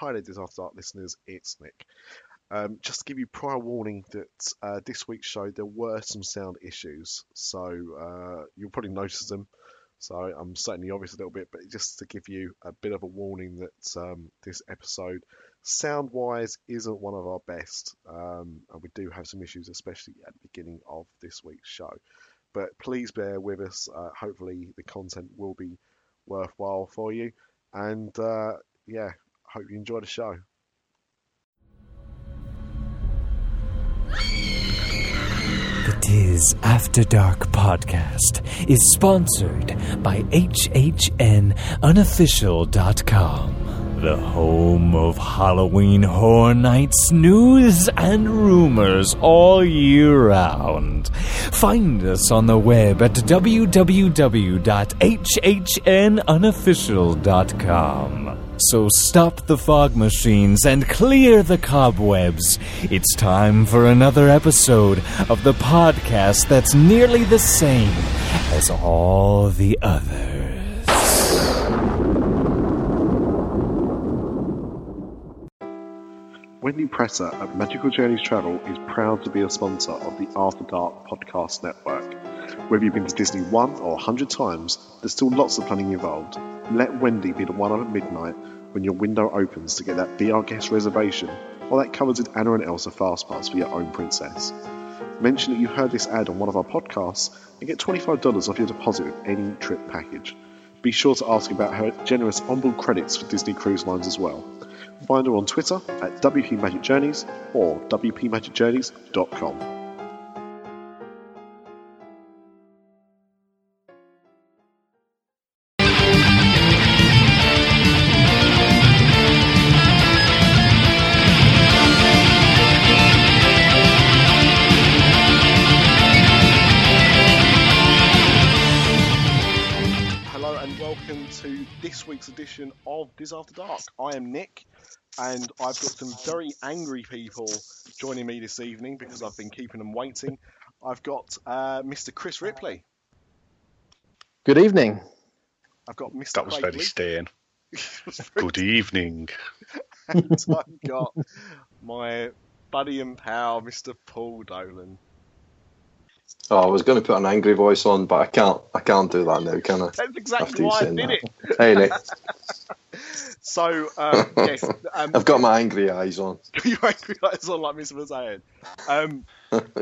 Hi there, Diz After Dark listeners, it's Nick. Um, just to give you prior warning that uh, this week's show there were some sound issues, so uh, you'll probably notice them. So I'm stating the obvious a little bit, but just to give you a bit of a warning that um, this episode, sound-wise, isn't one of our best, um, and we do have some issues, especially at the beginning of this week's show. But please bear with us. Uh, hopefully, the content will be worthwhile for you, and uh, yeah, hope you enjoy the show. The Diz After Dark podcast is sponsored by HHNUnofficial.com, the home of Halloween Horror Nights news and rumors all year round. Find us on the web at www.hhnunofficial.com. So stop the fog machines and clear the cobwebs. It's time for another episode of the podcast that's nearly the same as all the others. Wendy Presser at Magical Journeys Travel is proud to be a sponsor of the After Dark Podcast Network. Whether you've been to Disney one or a hundred times, there's still lots of planning involved. Let Wendy be the one at midnight when your window opens to get that Be Our Guest reservation or that coveted Anna and Elsa Fastpass for your own princess. Mention that you heard this ad on one of our podcasts and get $25 off your deposit with any trip package. Be sure to ask about her generous onboard credits for Disney Cruise Lines as well. Find her on Twitter at WP Magic Journeys or WPMagicJourneys.com. week's edition of Diz After Dark. I am Nick, and I've got some very angry people joining me this evening because I've been keeping them waiting. I've got uh, Mr. Chris Ripley. Good evening. I've got Mr. That was Craig very Lee. stern. It was very Good evening. and I've got my buddy and pal, Mr. Paul Dolan. Oh, I was going to put an angry voice on, but I can't. I can't do that now, can I? That's exactly why I did that. it. Hey, Nick, So, um, yes, um, I've got my angry eyes on. you angry eyes on like Mr. Mazayan. Um,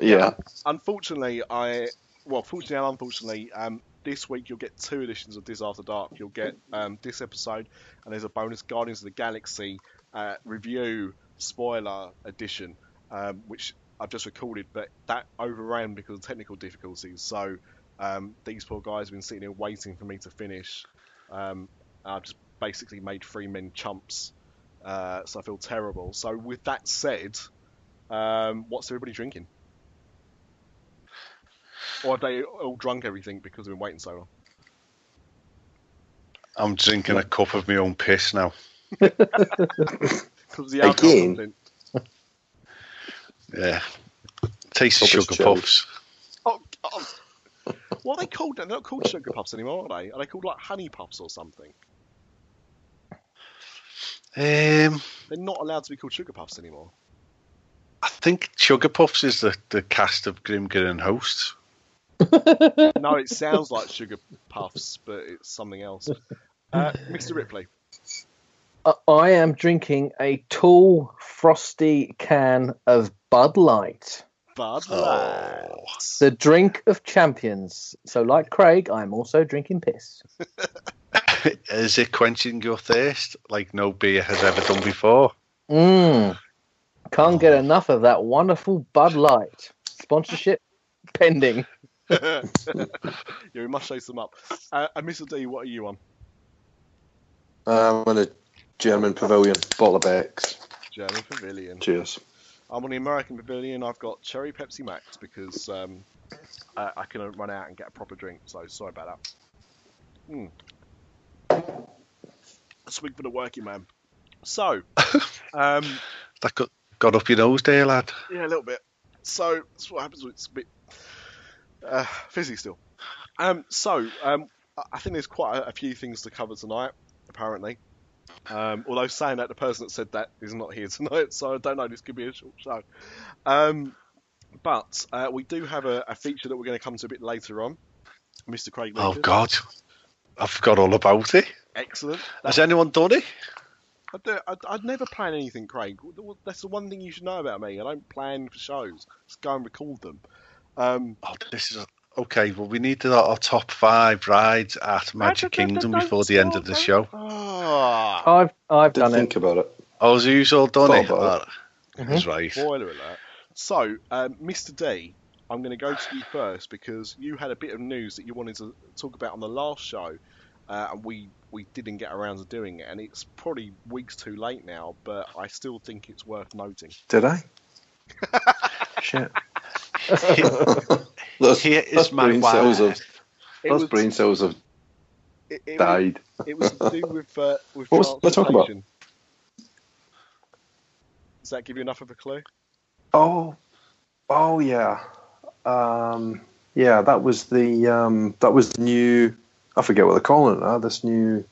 yeah. unfortunately, I well, fortunately and unfortunately, um, this week you'll get two editions of Diz After Dark. You'll get um, this episode, and there's a bonus Guardians of the Galaxy uh, review spoiler edition, um, which I've just recorded, but that overran because of technical difficulties. So um, these poor guys have been sitting here waiting for me to finish. Um, I've just basically made three men chumps, uh, so I feel terrible. So with that said, um, what's everybody drinking? Or have they all drunk everything because they've been waiting so long? I'm drinking a cup of my own piss now. Because the alcohol Again? Content. Yeah. Tastes Cup is sugar puffs. Oh, oh. What are they called? They're not called sugar puffs anymore, are they? Are they called like honey puffs or something? Um, They're not allowed to be called sugar puffs anymore. I think sugar puffs is the, the cast of Grimger and Host. No, it sounds like sugar puffs, but it's something else. Uh, Mr. Ripley. Uh, I am drinking a tall, frosty can of Bud Light, Bud Light. the drink of champions. So, like Craig, I'm also drinking piss. is it quenching your thirst like no beer has ever done before? Mmm. Can't get enough of that wonderful Bud Light. Sponsorship pending. yeah, we must chase them up. Uh, and Mr. D, what are you on? I'm on a German Pavilion bottle of Beck's. German Pavilion. Cheers. I'm on the American Pavilion. I've got Cherry Pepsi Max because um, I, I can run out and get a proper drink. So sorry about that. Mm. A swig for the working man. So, um, That got, got up your nose there, lad. yeah, a little bit. So that's what happens. when It's a bit uh, fizzy still. Um, so um, I- I think there's quite a, a few things to cover tonight. Apparently, Um, although saying that, the person that said that is not here tonight, so I don't know. This could be a short show. Um, but uh, we do have a, a feature that we're going to come to a bit later on. Mr. Craig. Oh God, I forgot all about it. Excellent. Has anyone done it? I do, I'd, I'd never plan anything, Craig. That's the one thing you should know about me. I don't plan for shows. Just go and record them. Um, Oh, this is a, okay. Well, we need to our top five rides at Magic Kingdom before the end of the show. Ah, I've I've Did done think it. about it. Oh, has you all done it? about Oh, That's right. spoiler alert. So, um, Mr. D, I'm going to go to you first because you had a bit of news that you wanted to talk about on the last show, uh, and we we didn't get around to doing it, and it's probably weeks too late now, but I still think it's worth noting. Did I? Shit. Those, Here is those my brain cells wire. have those was, brain cells have it, it was, died. it was to do with uh, with What was- let's talk about- Does that give you enough of a clue? Oh, oh yeah, um, yeah. That was the um, that was the new. I forget what they're calling it now. This new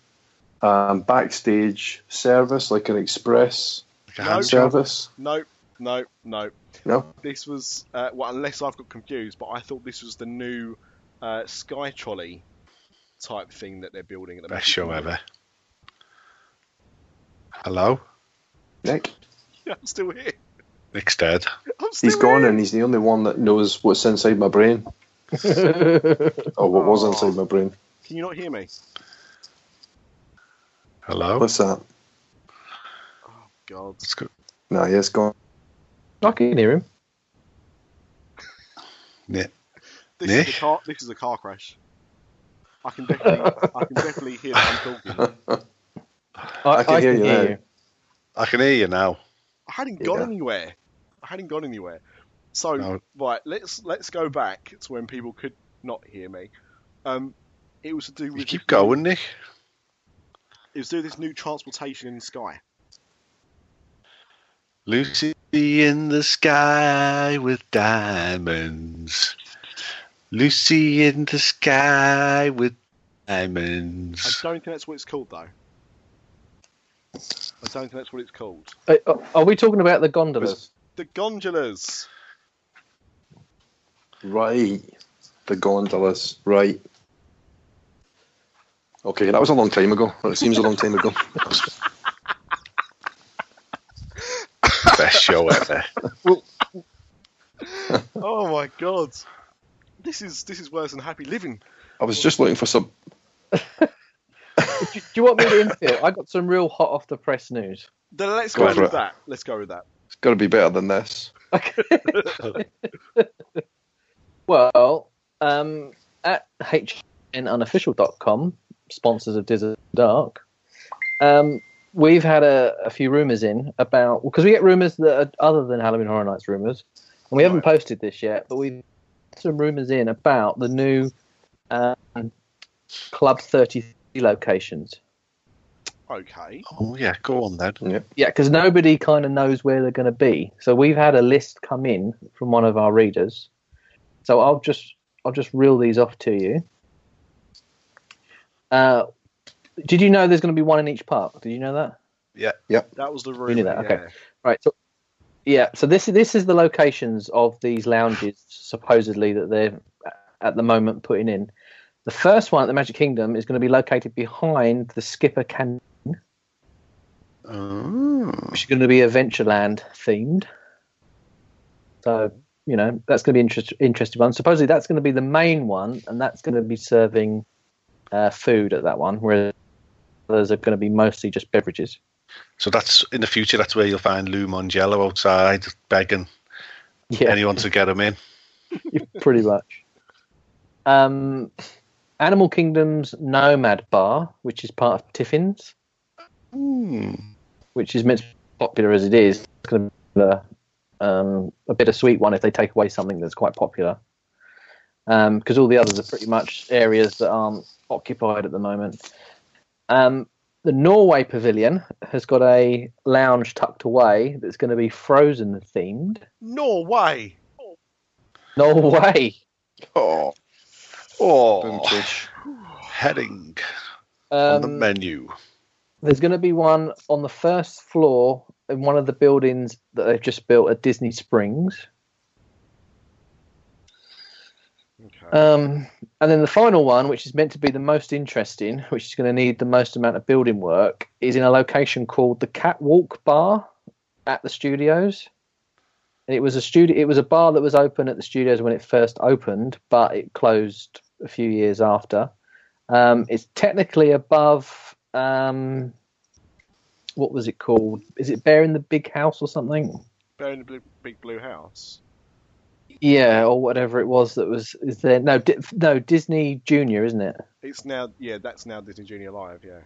um, backstage service, like an express No. service. No, no, no. No, This was uh, well, unless I've got confused, but I thought this was the new uh, Sky Trolley type thing that they're building at the Best show ever. Hello, Nick. Yeah, I'm still here. Nick's dead. I'm still He's gone, here. and he's the only one that knows what's inside my brain, or what was inside my brain. Can you not hear me? Hello. What's that? Oh, God. Let's go. No, he has gone. I can hear him. Yeah. This Nick? is a car. This is a car crash. I can definitely, I can definitely hear that I'm talking. I, I can hear you now. I can hear you now. I hadn't gone Yeah. anywhere. I hadn't gone anywhere. So No. right, let's let's go back to when people could not hear me. Um, it was to do with You keep this new- going, Nick. It was to do with this new transportation in the sky. Lucy in the sky with diamonds. Lucy in the sky with diamonds. I don't think that's what it's called though. I don't think that's what it's called. Uh, Are we talking about the gondolas? The gondolas. Right, the gondolas. Right. Okay, that was a long time ago. Or it seems a long time ago. Best show ever. Oh my god. This is this is worse than happy living. I was just looking for some. do, do you want me to infill? I got some real hot off the press news. Then let's Go go with it. that. Let's go with that. It's got to be better than this. Well, um, at hhnunofficial.com, sponsors of Diz After Dark, um, we've had a, a few rumours in about because we get rumours that are other than Halloween Horror Nights rumours, and we haven't posted this yet, but we've had some rumours in about the new um, Club 33 locations. Okay. Oh yeah, go on then. Yeah, because nobody kind of knows where they're going to be. So we've had a list come in from one of our readers. So I'll just I'll just reel these off to you. Uh, did you know there's going to be one in each park? Did you know that? Yeah. Yep. That was the rumor. You knew that, okay. yeah. Right. So yeah. So this is this is the locations of these lounges supposedly that they're at the moment putting in. The first one at the Magic Kingdom is going to be located behind the Skipper Canteen. Oh. which is going to be Adventureland themed. So you know that's going to be interest, interesting one. Supposedly that's going to be the main one, and that's going to be serving uh, food at that one, whereas others are going to be mostly just beverages. So that's in the future. That's where you'll find Lou Mongello outside begging Yeah, anyone to get him in. pretty much. Um, Animal Kingdom's Nomad Bar, which is part of Tiffin's, Hmm. which is meant to be popular as it is. It's going to be a, um, a bittersweet one if they take away something that's quite popular. Because all the others are pretty much areas that aren't occupied at the moment. Um, the Norway Pavilion has got a lounge tucked away that's going to be Frozen themed. Norway. Norway. Oh, Oh, boom fish. heading on the Um, menu. There's going to be one on the first floor in one of the buildings that they've just built at Disney Springs. Okay. Um, and then the final one, which is meant to be the most interesting, which is going to need the most amount of building work, is in a location called the Catwalk Bar at the studios. And it was a studio. It was a bar that was open at the studios when it first opened, but it closed a few years after. Um, it's technically above. Um, what was it called? Is it Bear in the Big House or something? Bear in the blue, big blue house. Yeah, or whatever it was that was is there. No, Di- no Disney Junior, isn't it? It's now, yeah, that's now Disney Junior Live. Yeah.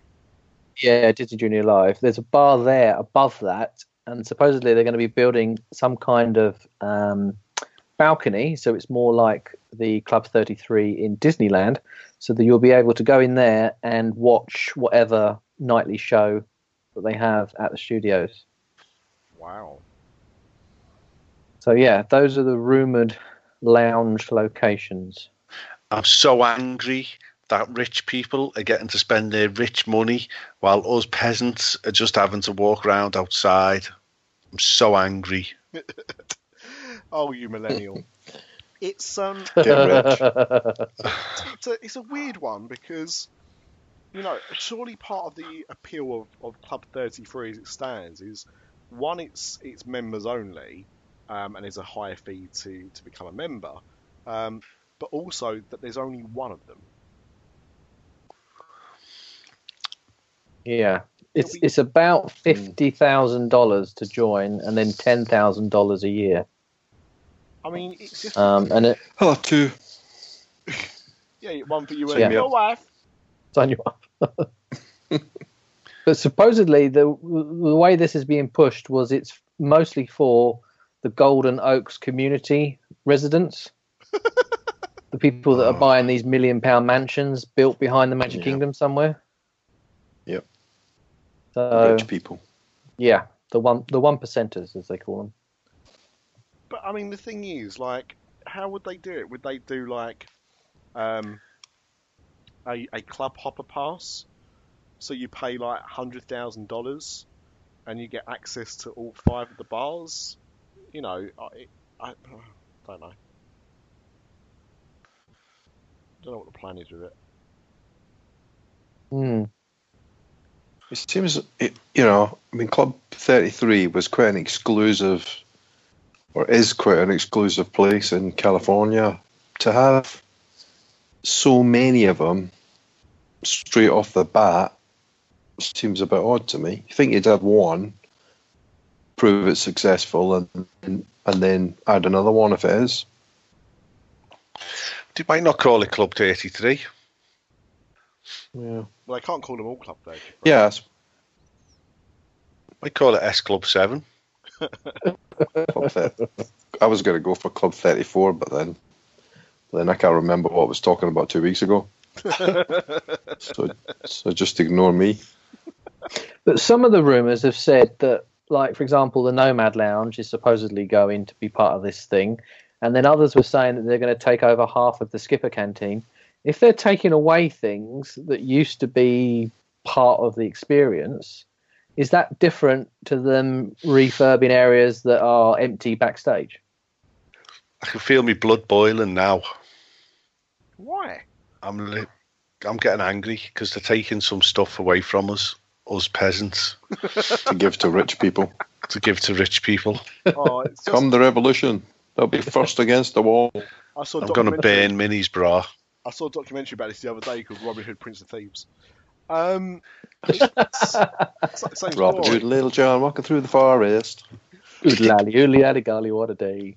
Yeah, Disney Junior Live. There's a bar there above that, and supposedly they're going to be building some kind of um, balcony, so it's more like the Club 33 in Disneyland, so that you'll be able to go in there and watch whatever nightly show that they have at the studios. Wow. So yeah, those are the rumored lounge locations. I'm so angry that rich people are getting to spend their rich money while us peasants are just having to walk around outside. I'm so angry. Oh, you millennial. it's um, Get rich. it's a it's a weird one because you know surely part of the appeal of, of Club 33 as it stands is one it's it's members only um, and there's a higher fee to to become a member um, but also that there's only one of them Yeah, it's it's about fifty thousand dollars to join, and then ten thousand dollars a year. I mean it's just Um, and it, Hello, two. yeah one for you and yeah. your wife sign you up. but supposedly, the the way this is being pushed was it's mostly for the Golden Oaks community residents, the people that are buying these million pound mansions built behind the Magic Yeah. Kingdom somewhere. Yep. So Rich people. yeah, the one the one percenters as they call them. But I mean, the thing is, like, how would they do it? Would they do like um, a a club hopper pass? So you pay like hundred thousand dollars, and you get access to all five of the bars. You know, I, I, don't know. Don't know what the plan is with it. Hmm. It seems, it, you know, I mean, Club 33 was quite an exclusive, or is quite an exclusive place in California. To have so many of them straight off the bat seems a bit odd to me. You think you'd have one, prove it's successful, and and, and then add another one if it is. You might not call it Club 33. Yeah. Well, I can't call them all club though. Yeah, it's Might call it S Club 7. Club I was going to go for Club 34, but then, then I can't remember what I was talking about two weeks ago. so, so just ignore me. But some of the rumours have said that, like for example, the Nomad Lounge is supposedly going to be part of this thing, and then others were saying that they're going to take over half of the Skipper Canteen. If they're taking away things that used to be part of the experience, is that different to them refurbing areas that are empty backstage? I can feel my blood boiling now. Why? I'm li- I'm getting angry because they're taking some stuff away from us, us peasants, to give to rich people. to give to rich people. Oh, it's just, Come the revolution. They'll be first against the wall. I saw a I'm going to documentary- burn Minnie's bra. I saw a documentary about this the other day called Robin Hood, Prince of Thieves. Um, it's- it's- same Robin. Hood, Little John walking through the forest. Good lally, oodly lally golly, what a day!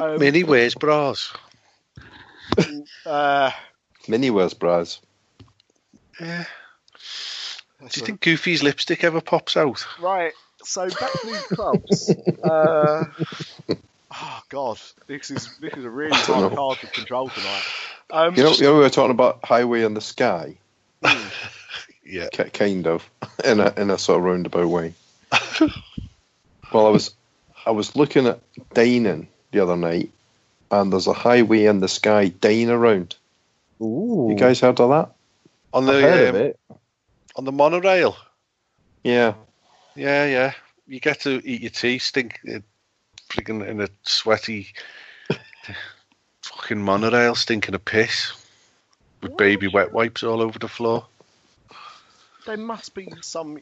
Um, Minnie wears bras. Uh, Minnie wears bras. Yeah. Do you think Goofy's lipstick ever pops out? Right. So back to these clubs. uh, oh God, this is this is a really don't hard card to control tonight. Um, You know, you know, we were talking about Highway in the Sky, Yeah. kind of, in a in a sort of roundabout way. well, I was I was looking at dining the other night, and there's a Highway in the Sky dine around. Ooh, You guys heard of that? On I've heard the of um, it. On the monorail. Yeah. Yeah, yeah. You get to eat your tea, stink, uh, freaking in a sweaty fucking monorail, stinking of piss, with baby wet wipes all over the floor. There must be some.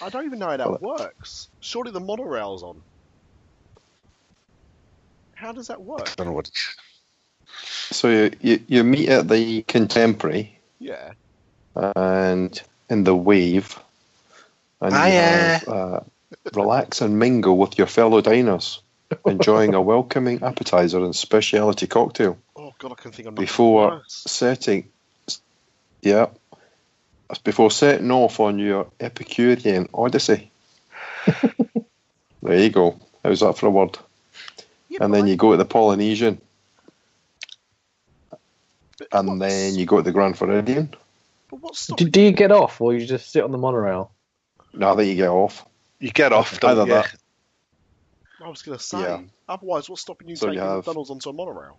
I don't even know how that works. Surely the monorail's on. How does that work? I don't know what. It's, So you, you, you meet at the Contemporary Yeah. and in the Wave, and Hiya. have, uh, relax and mingle with your fellow diners, enjoying a welcoming appetizer and specialty cocktail Oh god, I can think of before worse. setting. Yeah, before setting off on your Epicurean odyssey. there you go. How's that for a word? Yeah, And then you go to the Polynesian, and then you go to the Grand Floridian. But what's Do, do you get off or you just sit on the monorail? Now that you get off, you get off, don't Either you? that. I was going to say. Yeah. Otherwise, what's stopping you So you taking have- McDonald's onto a monorail?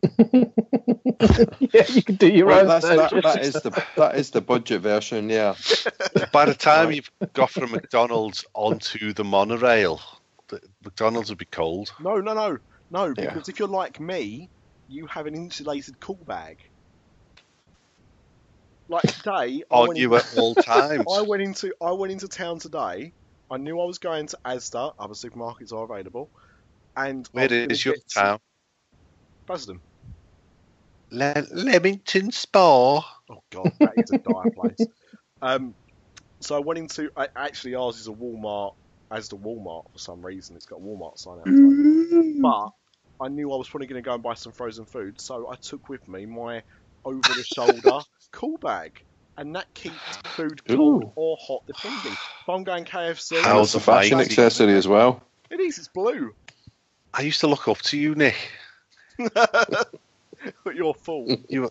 yeah, you can do your Well, own that's, that, that is the that is the budget version. Yeah, By the time you've got from McDonald's onto the monorail, the, McDonald's would be cold. No, no, no, no. Yeah. Because if you're like me, you have an insulated cool bag. Like today, I On went you at all times. I went into I went into town today. I knew I was going to Asda. Other supermarkets are available. And Where is your town? Basildon. Le- Leamington Spa. Oh god, that is a dire place. Um, so I went into I, actually ours is a Walmart as the Walmart for some reason. It's got a Walmart sign outside. But I knew I was probably going to go and buy some frozen food, so I took with me my over the shoulder cool bag, and that keeps food cold Ooh. or hot depending. If I'm going KFC, How's it's the fashion accessory as well. it is. It's blue. I used to look up to you, Nick. but you're full. You,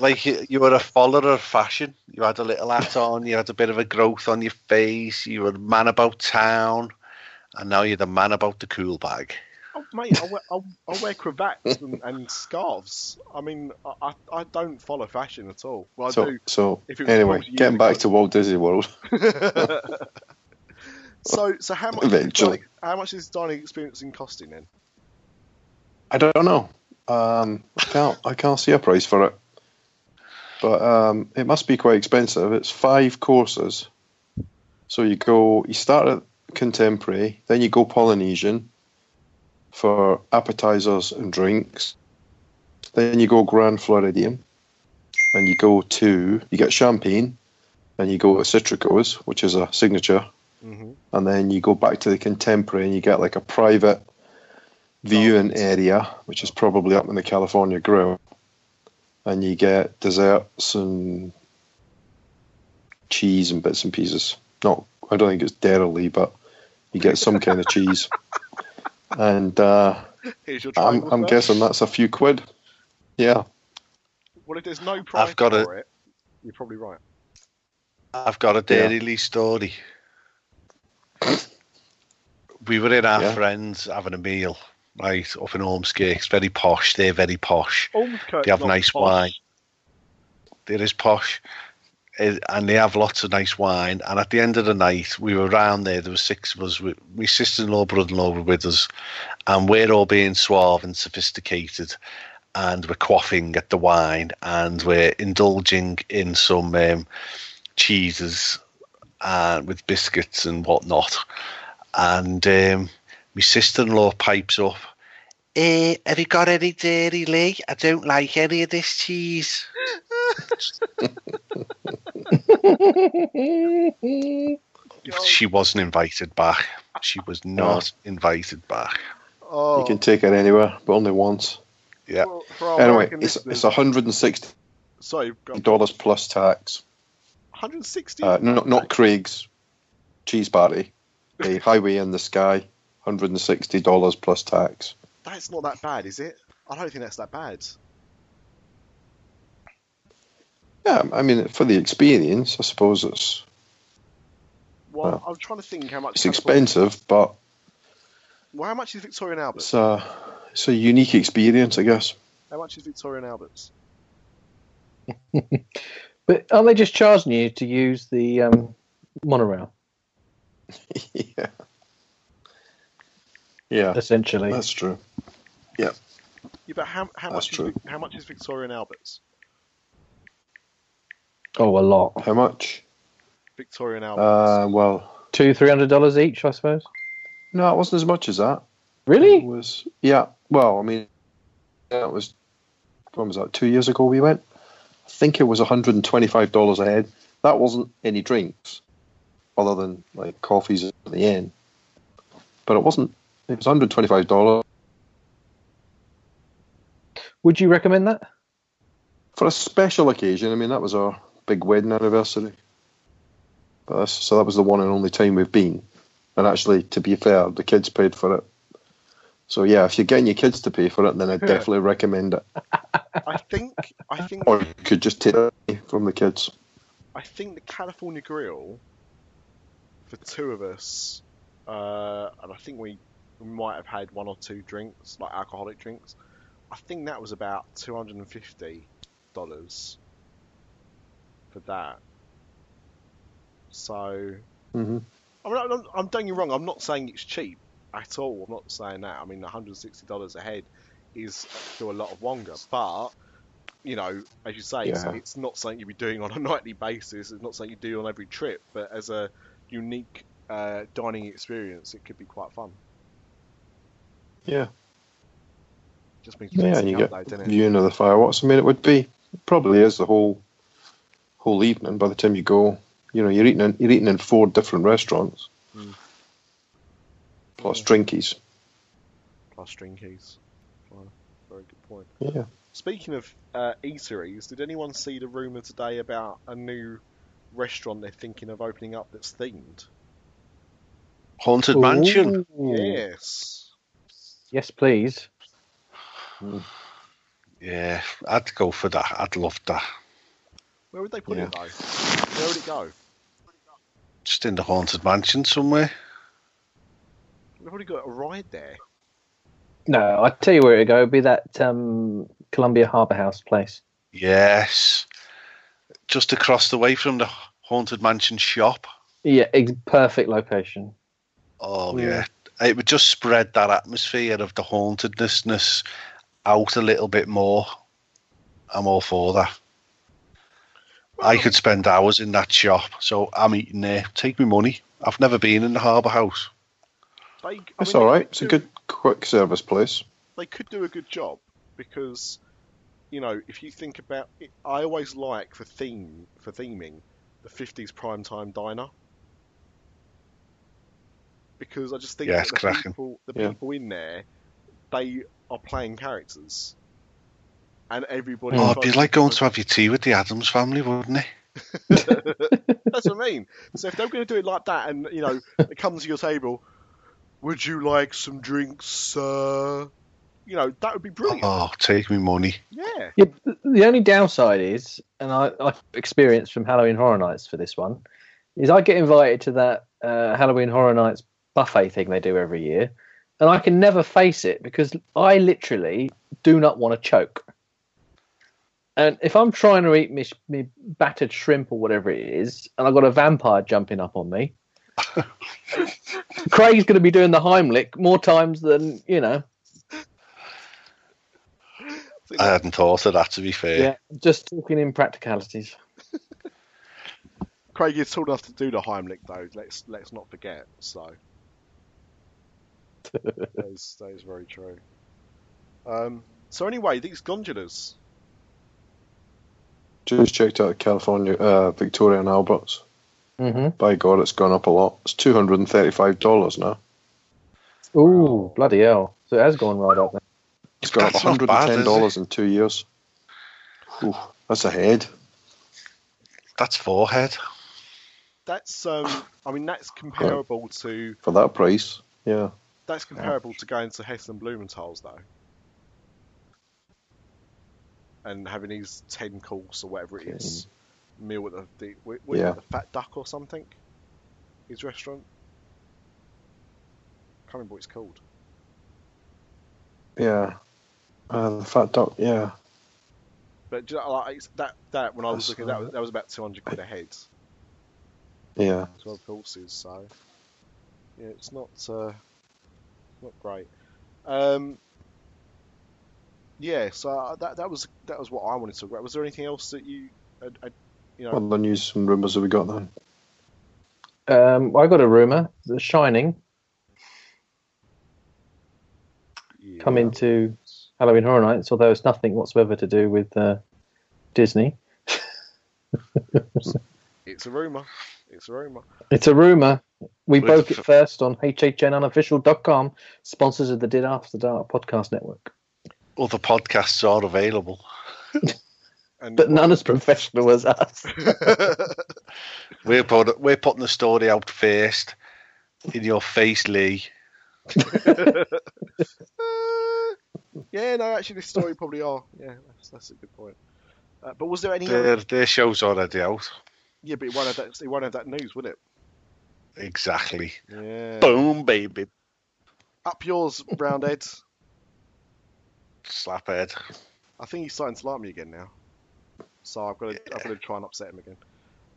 Like you, you were a follower of fashion. You had a little hat on. You had a bit of a growth on your face. You were a man about town, and now you're the man about the cool bag. Oh, mate, I wear, I, I wear cravats and, and scarves. I mean, I, I, don't follow fashion at all. Well, I So, do. so If it was anyway, getting back to Walt Disney World. so, so how much? Eventually. Is, how much is dining experience in costing then? I don't know. Um, I can't. I can't see a price for it. But um, it must be quite expensive. It's five courses. So you go. You start at contemporary, then you go Polynesian for appetizers and drinks. Then you go Grand Floridian, and you go to you get champagne, and you go to Citricos, which is a signature, Mm-hmm. and then you go back to the contemporary and you get like a private viewing area, which is probably up in the California Grill, and you get desserts and cheese and bits and pieces. Not, I don't think it's dairy, but you get some kind of cheese. And uh, Here's your I'm, I'm guessing that's a few quid. Yeah, Well, if there's no price got a- for it, you're probably right. I've got a Dairy Lee story. We were in our Yeah. friends having a meal, right, up in Ormskirk. It's very posh. They're very posh. Ormskirk's They have nice posh. wine. There is posh, and they have lots of nice wine. And at the end of the night, we were around there. There were six of us. My sister-in-law, brother-in-law were with us, and we're all being suave and sophisticated, and we're quaffing at the wine, and we're indulging in some um, cheeses and with biscuits and whatnot. And um, my sister-in-law pipes up. Eh, have you got any dairy, Lee? I don't like any of this cheese. She wasn't invited back. She was not invited back. Oh, you can take it anywhere, but only once. Yeah. for, for Anyway, American it's listeners- it's 160 Sorry, dollars plus tax. 160. Uh, no, not Craig's cheese party. A highway in the sky, hundred and sixty dollars plus tax. That's not that bad, is it? I don't think that's that bad. Yeah, I mean for the experience, I suppose it's Well, Well, I'm trying to think how much. it's California- expensive, but Well, how much is Victorian and Albert? it's a it's a unique experience, I guess. How much is Victorian Albert's? But aren't they just charging you to use the um, monorail, yeah. Yeah, essentially. that's true. Yeah, Yeah, but how how That's much is, true. Vic- how much is Victoria and Albert's? Oh, a lot. How much? Victorian and Albert's. Uh, well, Two, three hundred dollars each, I suppose. no, it wasn't as much as that. It Really? was yeah. Well, I mean, that was. When was that? Two years ago we went. I think it was one hundred and twenty-five dollars a head. That wasn't any drinks, other than like coffees at the end. But it wasn't. It was one hundred twenty-five dollars Would you recommend that? for a special occasion. I mean, that was our big wedding anniversary. But that's, so that was the one and only time we've been. And actually, to be fair, the kids paid for it. So yeah, if you're getting your kids to pay for it, then I'd definitely recommend it. I think I think Or you could just take it from the kids. I think the California Grill for two of us, uh, and I think we, we might have had one or two drinks, like alcoholic drinks. I think that was about two hundred and fifty dollars for that. So hmm I mean, I'm, I'm don't get wrong. I'm not saying it's cheap at all. I'm not saying that. I mean, 160 dollars a head is still a lot of Wonga, but you know, as you say, it's, Yeah. it's not something you'd be doing on a nightly basis. It's not something you do on every trip. But as a unique uh, dining experience, it could be quite fun. Yeah. Just means Yeah, and you get though, viewing of the fireworks. I mean, it would be it probably is the whole whole evening by the time you go. You know, you're eating in, you're eating in four different restaurants, Mm. plus Yeah. drinkies. Plus drinkies. Fine. Very good point. Yeah. Speaking of uh, eateries, did anyone see the rumor today about a new restaurant they're thinking of opening up that's themed? Haunted Mansion. Yes. Yes, please. Yeah, I'd go for that. I'd love that. Where would they put Yeah. it though? Where would it go? Just in the Haunted Mansion somewhere. They've already got a ride there. No, I tell you where it'd go. It'd be that um, Columbia Harbour House place. Yes. Just across the way from the Haunted Mansion shop. Yeah, ex- perfect location. Oh Yeah. yeah. It would just spread that atmosphere of the hauntedness out a little bit more. I'm all for that. I could spend hours in that shop, so I'm eating there. Take me money. I've never been in the Harbour House. They, I It's mean, all they right. It's a good quick service place. They could do a good job because, you know, if you think about it, I always like for theme for theming the 50s primetime diner because I just think Yeah, that the cracking. people the Yeah. people in there they are playing characters and everybody. Oh, it'd be like going to have your tea with the Addams family, wouldn't it? That's what I mean. So if they're going to do it like that, and you know, it comes to your table, would you like some drinks, sir? You know, that would be brilliant. Oh, take me money. Yeah. Yeah, the only downside is, and I, I experienced from Halloween Horror Nights for this one, is I get invited to that uh, Halloween Horror Nights buffet thing they do every year, and I can never face it because I literally do not want to choke. And if I'm trying to eat me, me battered shrimp or whatever it is, and I've got a vampire jumping up on me, Craig's going to be doing the Heimlich more times than you know. I hadn't thought of that, to be fair. Yeah, just talking in practicalities. Craig is tall enough to do the Heimlich, though. Let's let's not forget. So that is, that is very true. Um, so anyway, these gondolas. Just checked out California, uh, Victoria and Albert's. hmm By God, it's gone up a lot. It's two hundred and thirty-five dollars now. Ooh, bloody hell! So it has gone right up there. It's gone up That's one not hundred bad, and is ten it? dollars in two years. Ooh, that's a head. That's forehead. That's um, I mean that's comparable to for that price. Yeah. that's comparable to going to Heston Blumenthal's though, and having these ten course or whatever it is meal at the, the what, what is it, Yeah. the Fat Duck or something. His restaurant. Can't remember what it's called. Yeah. Uh, the fat duck. Yeah. But you know, like, that that when I was That's looking, that was, that was about two hundred quid a head. Yeah. 12 horses, so yeah, it's not uh, not great. Um, yeah, so uh, that that was that was what I wanted to talk about. Was there anything else that you, uh, uh, you know? What other news and rumours that we got then? Um, I got a rumor: The Shining yeah. coming to Halloween Horror Nights, although it's nothing whatsoever to do with uh, Disney. It's a rumor. It's a rumor. It's a rumor. We broke it first on hhnunofficial.com, sponsors of the Diz After Dark podcast network. Other podcasts are available. And But none as professional as us. We're put, we're putting the story out first. In your face, Lee. Uh, yeah, no, actually, this story probably are. Yeah, that's, that's a good point. Uh, but was there any? Their their show's already out. Yeah, but it won't have that. It won't have that news, will it? Exactly. Yeah. Boom, baby. Up yours, Roundhead. Slaphead. I think he's starting to like me again now. So I've got to, I've got to try and upset him again.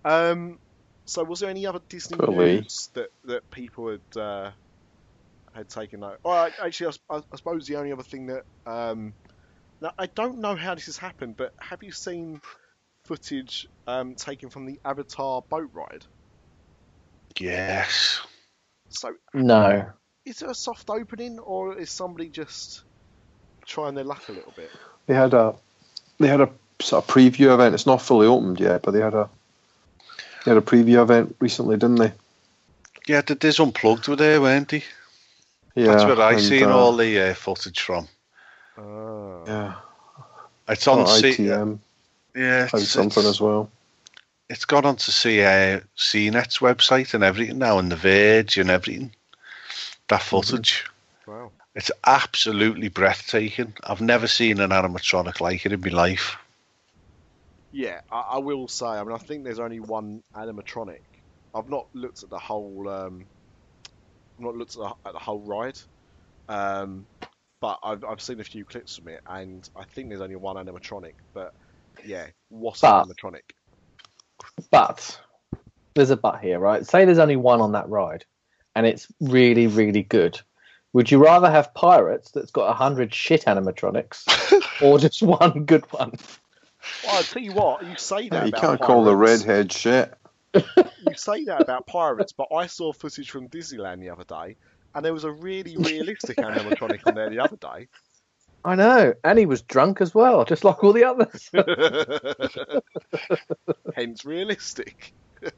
Um, so was there any other Disney Probably. news that, that people had uh, had taken note? Well, actually, I suppose the only other thing that um, now I don't know how this has happened, but have you seen footage um, taken from the Avatar boat ride? Yes. So No. is it a soft opening, or is somebody just trying their luck a little bit? They had a they had a sort of preview event. It's not fully opened yet, but they had a they had a preview event recently, didn't they? Yeah, the Diz Unplugged were there, weren't they? Yeah. That's where I and, seen uh, all the uh, footage from. Ah. Yeah. It's on C- ITM yeah, it's, something it's, as well. it's gone on to see uh, CNET's website and everything now, and the Verge and everything. That footage. Wow. It's absolutely breathtaking. I've never seen an animatronic like it in my life. Yeah, I, I will say. I mean, I think there's only one animatronic. I've not looked at the whole. Um, I've not looked at the, at the whole ride, um, but I've I've seen a few clips from it, and I think there's only one animatronic. But yeah, what But- animatronic? But there's a but here, right? Say there's only one on that ride, and it's really, really good. Would you rather have Pirates that's got a hundred shit animatronics, or just one good one? Well, I'll tell you what. You say that. you about can't call the redhead shit. You say that about pirates, but I saw footage from Disneyland the other day, and there was a really realistic animatronic on there the other day. I know, and he was drunk as well, just like all the others. Hence, realistic.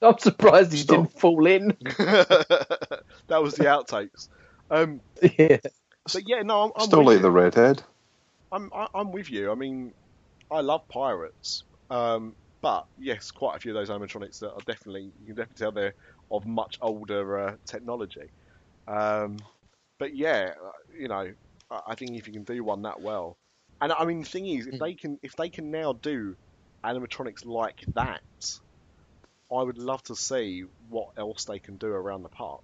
I'm surprised he Stop. didn't fall in. that was the outtakes. Um, yeah. but yeah, no, I'm, I'm Still like you. the redhead. I'm I, I'm with you. I mean, I love pirates, um, but yes, quite a few of those animatronics that are definitely you can definitely tell they're of much older uh, technology. Um, but yeah, uh, you know, I, I think if you can do one that well, and I mean, the thing is, if they can if they can now do animatronics like that, I would love to see what else they can do around the park.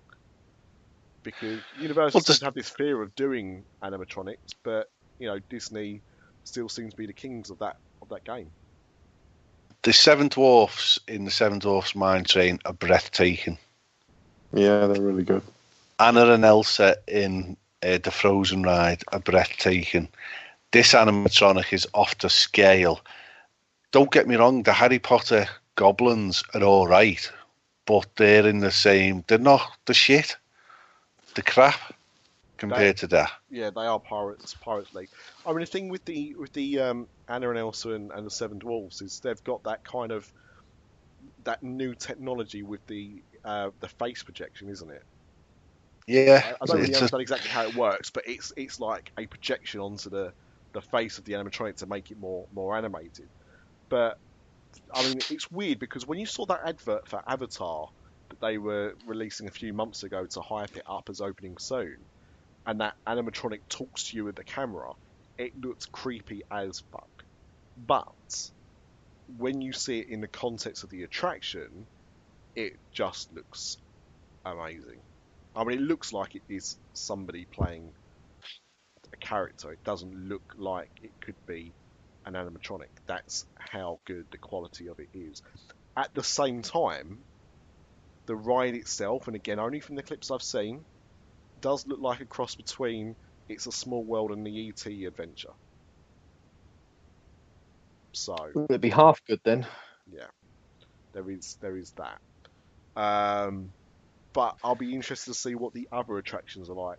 Because Universal Well, seems just- have this fear of doing animatronics, but you know Disney still seems to be the kings of that of that game. The Seven Dwarfs in the Seven Dwarfs Mine Train are breathtaking. Yeah, they're really good. Anna and Elsa in uh, the Frozen ride are breathtaking. This animatronic is off the scale. Don't get me wrong, the Harry Potter goblins are all right, but they're in the same. They're not the shit. The crap compared to that. Yeah, they are pirates, Pirates League. I mean, the thing with the with the um, Anna and Elsa and, and the Seven Dwarfs is they've got that kind of that new technology with the uh, the face projection, isn't it? Yeah, I, I don't really it's a- understand exactly how it works, but it's it's like a projection onto the, the face of the animatronic to make it more more animated. But I mean, it's weird because when you saw that advert for Avatar that they were releasing a few months ago to hype it up as opening soon, and that animatronic talks to you with the camera, it looks creepy as fuck. But when you see it in the context of the attraction, it just looks amazing. I mean, it looks like it is somebody playing a character. It doesn't look like it could be an animatronic. That's how good the quality of it is. At the same time, the ride itself, and again, only from the clips I've seen, does look like a cross between It's a Small World and the ET adventure. So It'd be half good then. yeah, there is there is that. Um, but I'll be interested to see what the other attractions are like.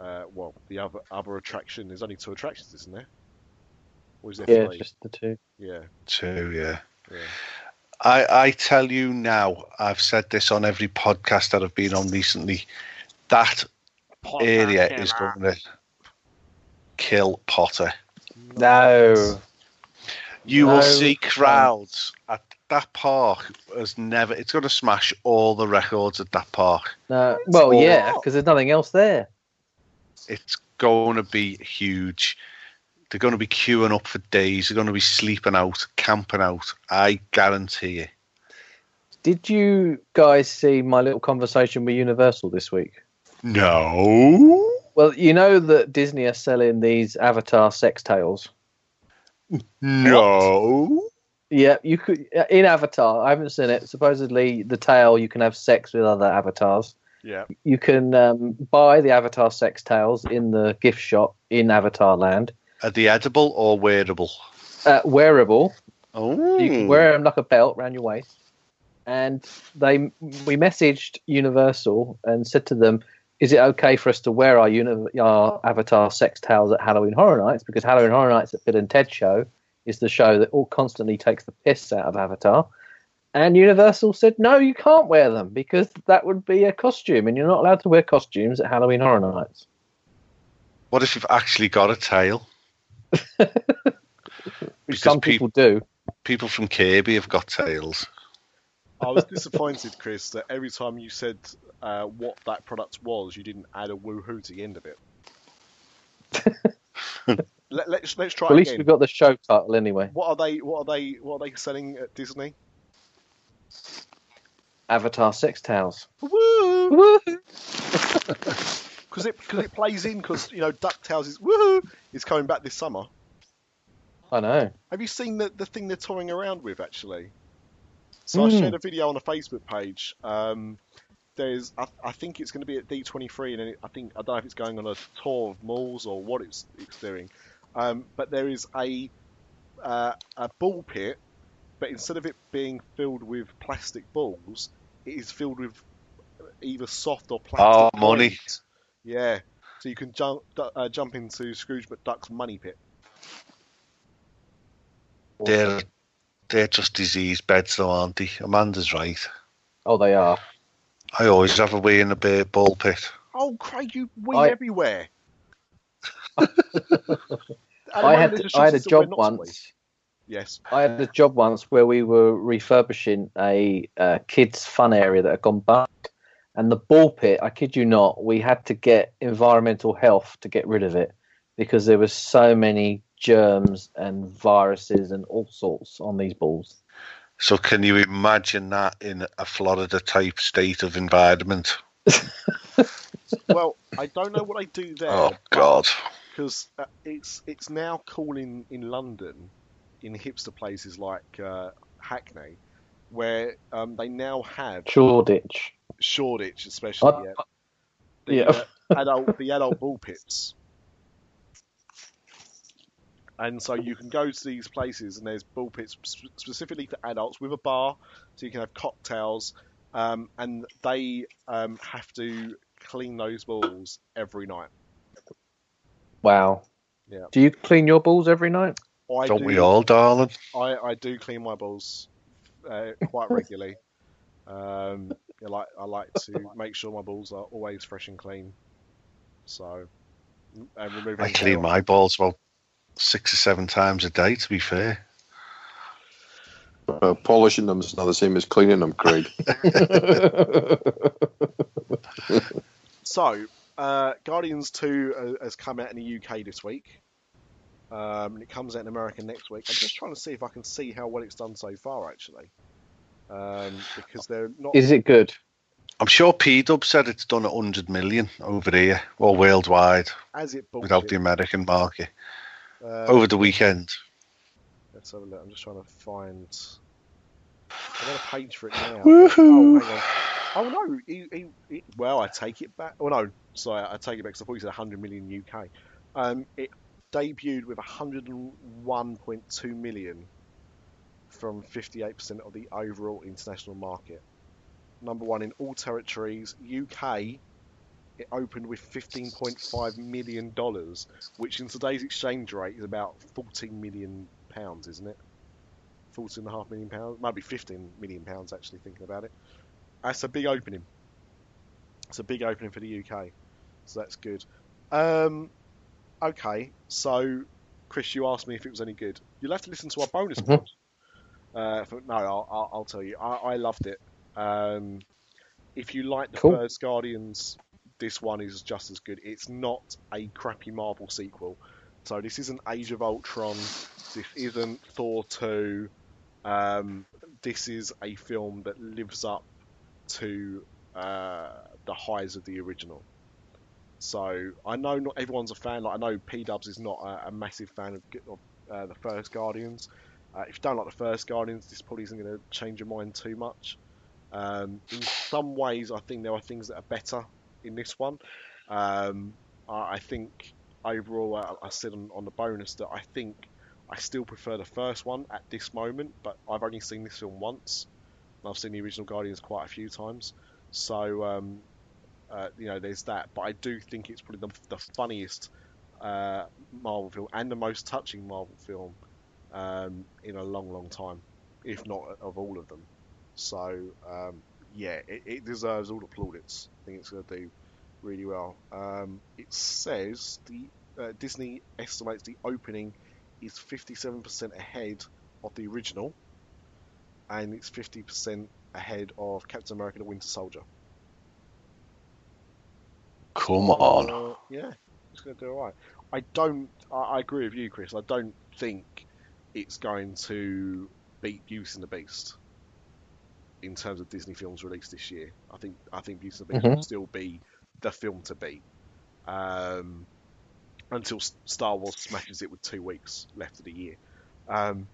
Uh, well, the other other attraction. There's only two attractions, isn't there? Or is there Yeah, three? just the two. Yeah, Two, yeah. yeah. I, I tell you now, I've said this on every podcast that I've been on recently. That area is going to kill Potter. No. You No will see crowds at that park. Has never. It's going to smash all the records at that park. No. Well, all yeah, because there's nothing else there. It's going to be huge. They're going to be queuing up for days. They're going to be sleeping out, camping out. I guarantee you. Did you guys see my little conversation with Universal this week? No. Well, you know that Disney are selling these Avatar sex tales. No. Yeah, you could in Avatar. I haven't seen it. Supposedly, the tale you can have sex with other avatars. Yeah. You can um, buy the Avatar sex tales in the gift shop in Avatar Land. Are they edible or wearable? Uh, wearable, Oh. you can wear them like a belt around your waist. And they, we messaged Universal and said to them, "Is it okay for us to wear our, uni- our Avatar sex towels at Halloween Horror Nights? Because Halloween Horror Nights at Bill and Ted Show is the show that all constantly takes the piss out of Avatar." And Universal said, "No, you can't wear them because that would be a costume, and you're not allowed to wear costumes at Halloween Horror Nights." What if you've actually got a tail? Which Because some peop- people do. People from Kirby have got tails. I was disappointed, Chris, that every time you said uh, what that product was, you didn't add a woohoo to the end of it. Let, let's let's try At least again. we've got the show title anyway. What are they? What are they? What are they selling at Disney? Avatar sex towels. Woo! Woo! Because it because it plays in because you know Ducktales is woohoo is coming back this summer. I know. Have you seen the the thing they're touring around with actually? So I Hmm. shared a video on a Facebook page. Um, there's I, I think it's going to be at D23 and it, I think I don't know if it's going on a tour of malls or what it's it's doing. Um, but there is a uh, a ball pit, but instead of it being filled with plastic balls, it is filled with either soft or plastic. Oh, money. coins. Yeah. So you can jump uh, jump into Scrooge McDuck's money pit. They're they're just disease beds, though, aren't they? Amanda's right. Oh, they are. I always have a wee in the bear ball pit. Oh, Craig, you wee I- everywhere. I had there's I had a instructions of where job not to wee. once. Yes. I had a job once where we were refurbishing a uh, kids' fun area that had gone bust, and the ball pit. I kid you not, we had to get environmental health to get rid of it because there was so many germs and viruses and all sorts on these balls. So can you imagine that in a Florida type state of environment? Well, I don't know what I do there. Oh God. Because uh, it's it's now cool in, in London, in hipster places like uh, Hackney, where um, they now have Shoreditch. Shoreditch, especially I- yeah, the, yeah. uh, adult the adult ball pits. And so you can go to these places, and there's ball pits sp- specifically for adults with a bar, so you can have cocktails, um, and they um, have to clean those balls every night. Wow. Yeah. Do you clean your balls every night? I Don't do, we all, darling? I, I do clean my balls uh, quite regularly. um, I like I like to make sure my balls are always fresh and clean. So, and removing I clean my balls about six or seven times a day. To be fair. Uh, polishing them is not the same as cleaning them, Craig. So, uh, Guardians 2 uh, has come out in the UK this week. Um, and it comes out in America next week. I'm just trying to see if I can see how well it's done so far, actually. Um, because they're not. Is it good? I'm sure P Dub said it's done 100 million over here or worldwide as it without the. American market Um, over the weekend. Let's have a look. I'm just trying to find. I've got a page for it now. Oh, hang on. Oh no, he, he, he, well, I take it back. Oh no, sorry, I take it back because I thought you said 100 million UK. Um, it debuted with 101.2 million from 58% of the overall international market. Number one in all territories. UK, it opened with 15.5 million dollars, which in today's exchange rate is about 14 million pounds, isn't it? 14 and a half million pounds, might be 15 million pounds actually thinking about it. That's a big opening. It's a big opening for the UK, so that's good. Um, okay, so Chris, you asked me if it was any good. You'll have to listen to our bonus Mhm. pod. Uh, for, no, I'll, I'll, I'll tell you. I, I loved it. Um, if you like the Cool. first Guardians, this one is just as good. It's not a crappy Marvel sequel. So this isn't Age of Ultron. This isn't Thor 2. Um, this is a film that lives up to uh, the highs of the original. So I know not everyone's a fan. Like I know P Dubs is not a, a massive fan of, of uh, the first Guardians. Uh, if you don't like the first Guardians, this probably isn't going to change your mind too much. Um, in some ways, I think there are things that are better in this one. Um, I, I think overall, I, I said on, on the bonus that I think I still prefer the first one at this moment, but I've only seen this film once. I've seen the original Guardians quite a few times, so um, uh, you know there's that. But I do think it's probably the, the funniest uh, Marvel film and the most touching Marvel film um, in a long, long time, if not of all of them. So um, yeah, it, it deserves all the plaudits. I think it's going to do really well. Um, it says the uh, Disney estimates the opening is 57% ahead of the original, and it's 50% ahead of Captain America: The Winter Soldier. Come on. Uh, yeah, it's going to do all right. I don't. I, I agree with you, Chris. I don't think it's going to beat Beauty and the Beast in terms of Disney films released this year. I think I think Beauty and the Beast Mhm. will still be the film to beat um, until Star Wars smashes it with two weeks left of the year. Um,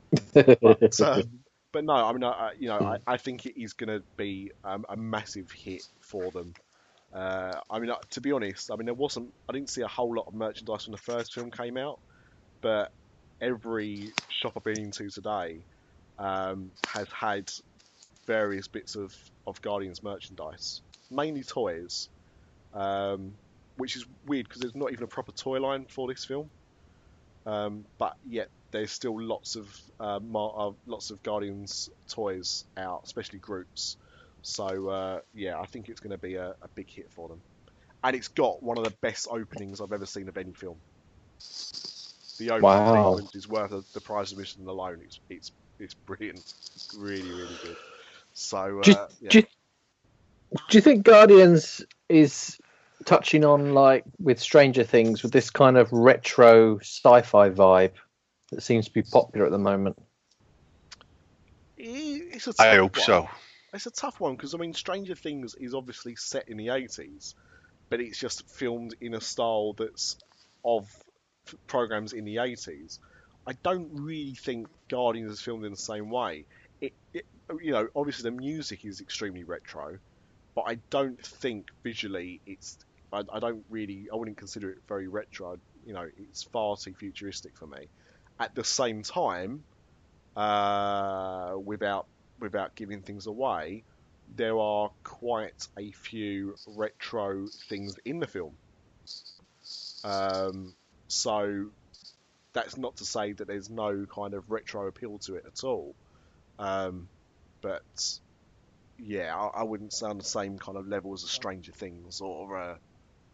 but, um, but no, I mean, I, I- you know, I, I think it is going to be um, a massive hit for them. Uh, I mean, to be honest, I mean, there wasn't, I didn't see a whole lot of merchandise when the first film came out, but every shop I've been into today um, has had various bits of, of Guardians merchandise, mainly toys, um, which is weird because there's not even a proper toy line for this film. Um, but yet there's still lots of uh, mar- uh, lots of Guardians toys out, especially Groots. So uh, yeah, I think it's going to be a, a big hit for them, and it's got one of the best openings I've ever seen of any film. The opening Wow. sequence is worth the, the price of admission alone. It's it's it's brilliant, It's really really good. So Do you- uh, yeah. do, you, do you think Guardians is touching on like with Stranger Things with this kind of retro sci-fi vibe that seems to be popular at the moment? it's a I tough hope one. so. It's a tough one because I mean, Stranger Things is obviously set in the eighties, but it's just filmed in a style that's of f- programs in the eighties. I don't really think Guardians is filmed in the same way. It, it, you know, obviously the music is extremely retro, but I don't think visually it's. I, I don't really. I wouldn't consider it very retro. You know, it's far too futuristic for me. At the same time, uh, without without giving things away, there are quite a few retro things in the film. Um, so that's not to say that there's no kind of retro appeal to it at all. Um, but yeah, I, I wouldn't say on the same kind of level as a Stranger Things or uh,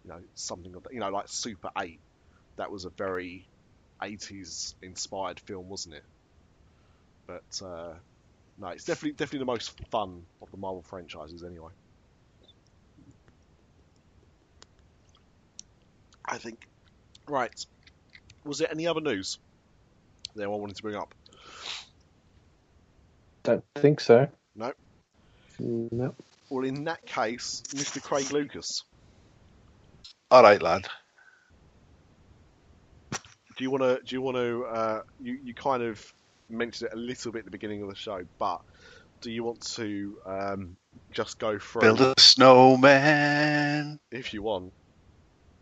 you know something of that. You know, like Super Eight. That was a very 80s inspired film, wasn't it? But uh, no, it's definitely definitely the most fun of the Marvel franchises, anyway. I think. Right. Was there any other news that anyone wanted to bring up? Don't think so. No. No. Well, in that case, Mr. Craig Lucas, All right, lad. do you want to? Do you want to? Uh, you you kind of mentioned it a little bit at the beginning of the show, but do you want to um, just go through Build a snowman. if you want?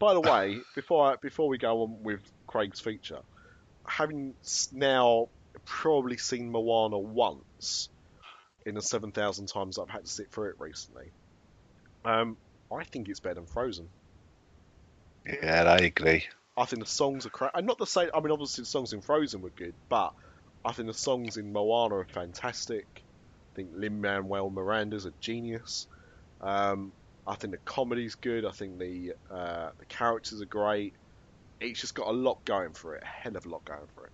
By the way, before I, before we go on with Craig's feature, having now probably seen Moana once in the seven thousand times I've had to sit through it recently, um, I think it's better than Frozen. Yeah, I agree. I think the songs are crap. And not to say, I mean, obviously the songs in Frozen were good, but I think the songs in Moana are fantastic. I think Lin Manuel Miranda's a genius. Um, I think the comedy's good. I think the uh, the characters are great. It's just got a lot going for it, a hell of a lot going for it.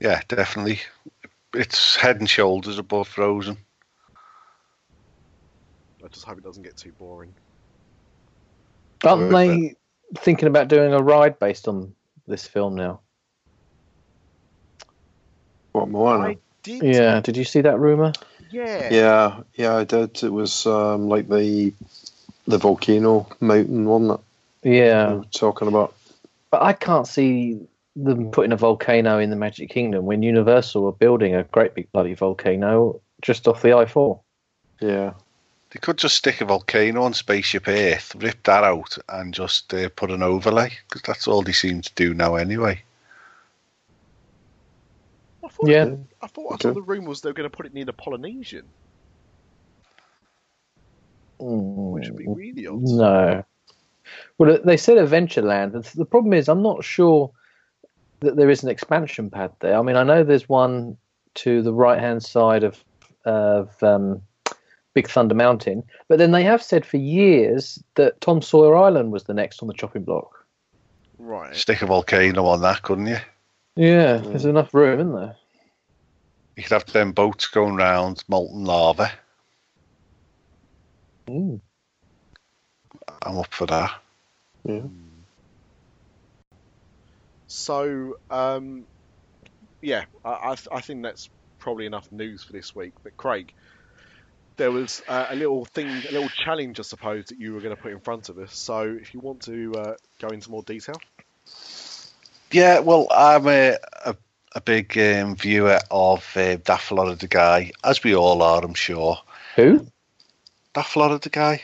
Yeah, definitely. It's head and shoulders above Frozen. I just hope it doesn't get too boring. Aren't Right, they thinking about doing a ride based on this film now? What Moana? I did, Yeah. Did you see that rumor? Yeah, Yeah, yeah, I did. It was um, like the the volcano mountain one that we Yeah. were talking about. But I can't see them putting a volcano in the Magic Kingdom when Universal are building a great big bloody volcano just off the I4. Yeah, They could just stick a volcano on Spaceship Earth, rip that out, and just uh, put an overlay, because that's all they seem to do now anyway. I thought, Yeah. I thought I Okay. saw the rumours they were going to put it near the Polynesian, which would be really odd. No. Well, they said Adventureland. and The problem is, I'm not sure that there is an expansion pad there. I mean, I know there's one to the right hand side of of um, Big Thunder Mountain, but then they have said for years that Tom Sawyer Island was the next on the chopping block. Right. Stick a volcano on that, couldn't you? Yeah, there's enough room, isn't there? You could have them boats going round molten lava. Mm. I'm up for that. yeah. So, um, yeah, I, I, th- I think that's probably enough news for this week. But Craig, there was uh, a little thing, a little challenge, I suppose, that you were going to put in front of us. So, if you want to uh, go into more detail, Yeah, well, I'm a a, a big um, viewer of uh, That Florida Guy, as we all are, I'm sure. Who? That Florida Guy,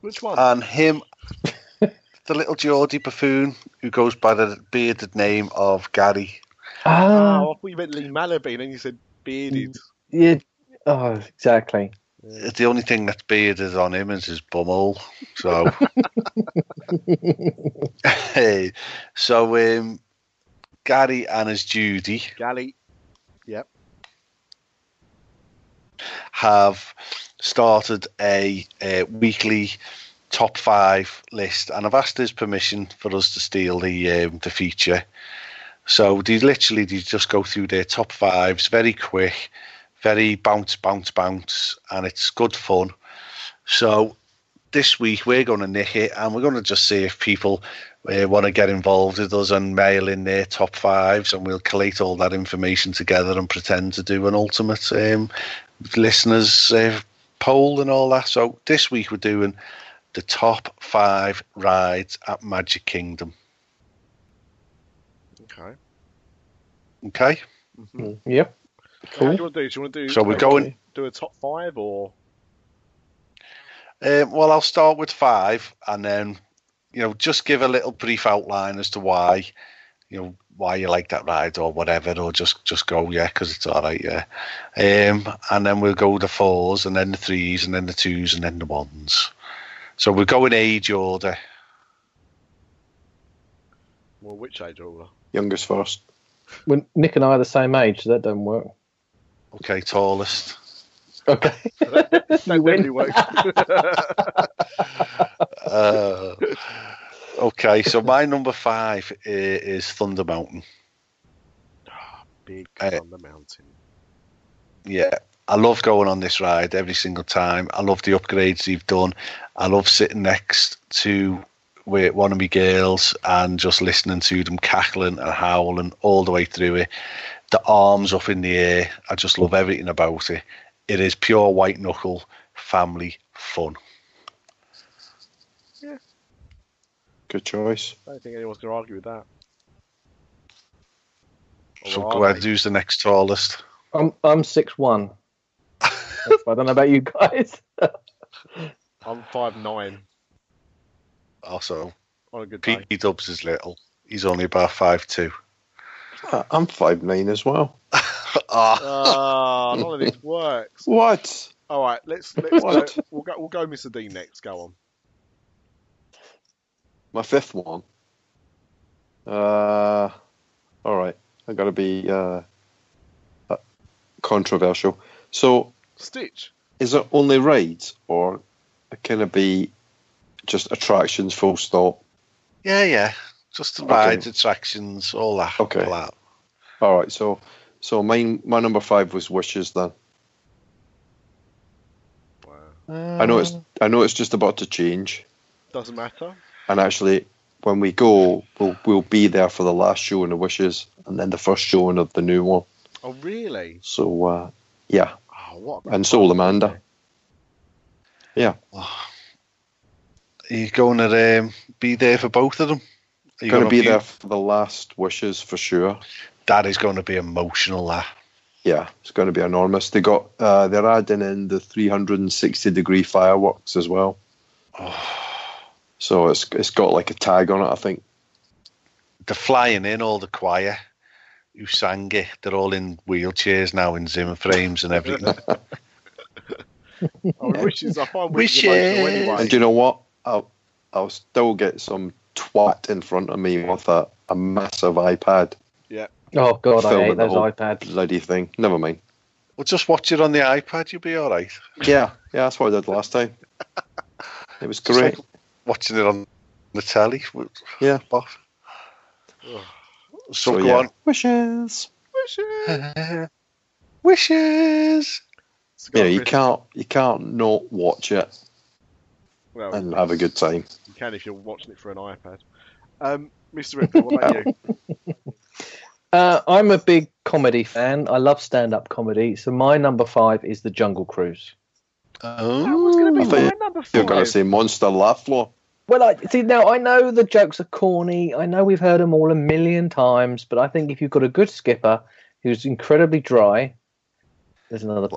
which one? and him, the little Geordie buffoon who goes by the bearded name of Gary. Ah, oh, I thought you meant Lee Malaby, and then you said bearded. yeah. Oh, exactly. The only thing that's bearded on him is his bumhole. So, hey, so um, Gary and his Judy Galley. have started a, a weekly top five list, and I've asked his permission for us to steal the um, the feature. So they literally they just go through their top fives very quick, very bounce, bounce, bounce, and it's good fun. So this week we're going to nick it, and we're going to just see if people uh, want to get involved with us and mail in their top fives, and we'll collate all that information together and pretend to do an ultimate um, listeners uh, poll and all that. So this week we're doing the top five rides at Magic Kingdom. Okay. Okay, Mm-hmm. Yep. How Cool. do you want to do? Do you want to do? So we're going- do a top five or? um, well I'll start with five, and then you know just give a little brief outline as to why, you know why you like that ride or whatever, or just just go yeah because it's all right yeah, um, and then we'll go the fours and then the threes and then the twos and then the ones. So we're going age order. Well, which age order? Youngest first. When Nick and I are the same age, so that doesn't work. Okay, tallest. Okay. That You win. definitely works. Uh, okay, so my number five i- is Thunder Mountain. Big Uh, on the mountain. Yeah, I love going on this ride every single time. I love the upgrades they've done. I love sitting next to with one of my girls and just listening to them cackling and howling all the way through it. The arms up in the air. I just love everything about it. It is pure white knuckle family fun. Yeah. Good choice. I don't think anyone's going to argue with that. So Or go are ahead, who's the next tallest? I'm I'm six one. I don't know about you guys. I'm five nine Also, on a good day. P Dubs is little. He's only about five two. Uh, I'm five nine as well. Ah, Ah, none of this works. What? All right, let's let's go. What? We'll go. We'll go, Mr. D next. Go on. My fifth one. Uh, all right. I got to be uh, uh, controversial. So, Stitch. is it only rides, or can it be just attractions full stop? yeah, yeah. Just the Okay. rides, attractions, all that. Okay. All that. All right. So, so mine, my number five was Wishes. Then Wow. I know it's, I know it's just about to change, Doesn't matter. and actually, when we go, we'll we'll be there for the last showing of Wishes, and then the first showing of the new one. Oh, really? So, uh, yeah, Oh, what? and so will Amanda. Are you going to um, be there for both of them? Are you gonna be there for the last Wishes for sure. That is going to be emotional. That. Yeah, it's going to be enormous. They got uh, they're adding in the 360 degree fireworks as well. Oh. So it's it's got like a tag on it, I think. They're flying in all the choir who sang it. They're all in wheelchairs now in Zimmer frames and everything. Oh, wishes. I find Wishes. wishes, emotional anyway. And do you know what? I'll I'll still get some twat in front of me with a, a massive iPad Oh god, I Filming hate the those whole- iPads. bloody thing. Never mind. well, just watch it on the iPad. You'll be all right. Yeah, yeah, that's what I did last time. It was great. like watching it on the telly. Yeah. Off. So, So, go yeah. on. Wishes. Wishes. Wishes. Yeah, you can't you can't not watch it Well, and have a good time. you can if you're watching it for an iPad. Um, Mr. Ripley, what about you? Uh, I'm a big comedy fan. I love stand-up comedy. So my number five is the Jungle Cruise. Oh, That was going to be my you- number You're going to five. say Monster Laugh Floor. Well, I see now. I know the jokes are corny. I know we've heard them all a million times, but I think if you've got a good skipper who's incredibly dry, there's another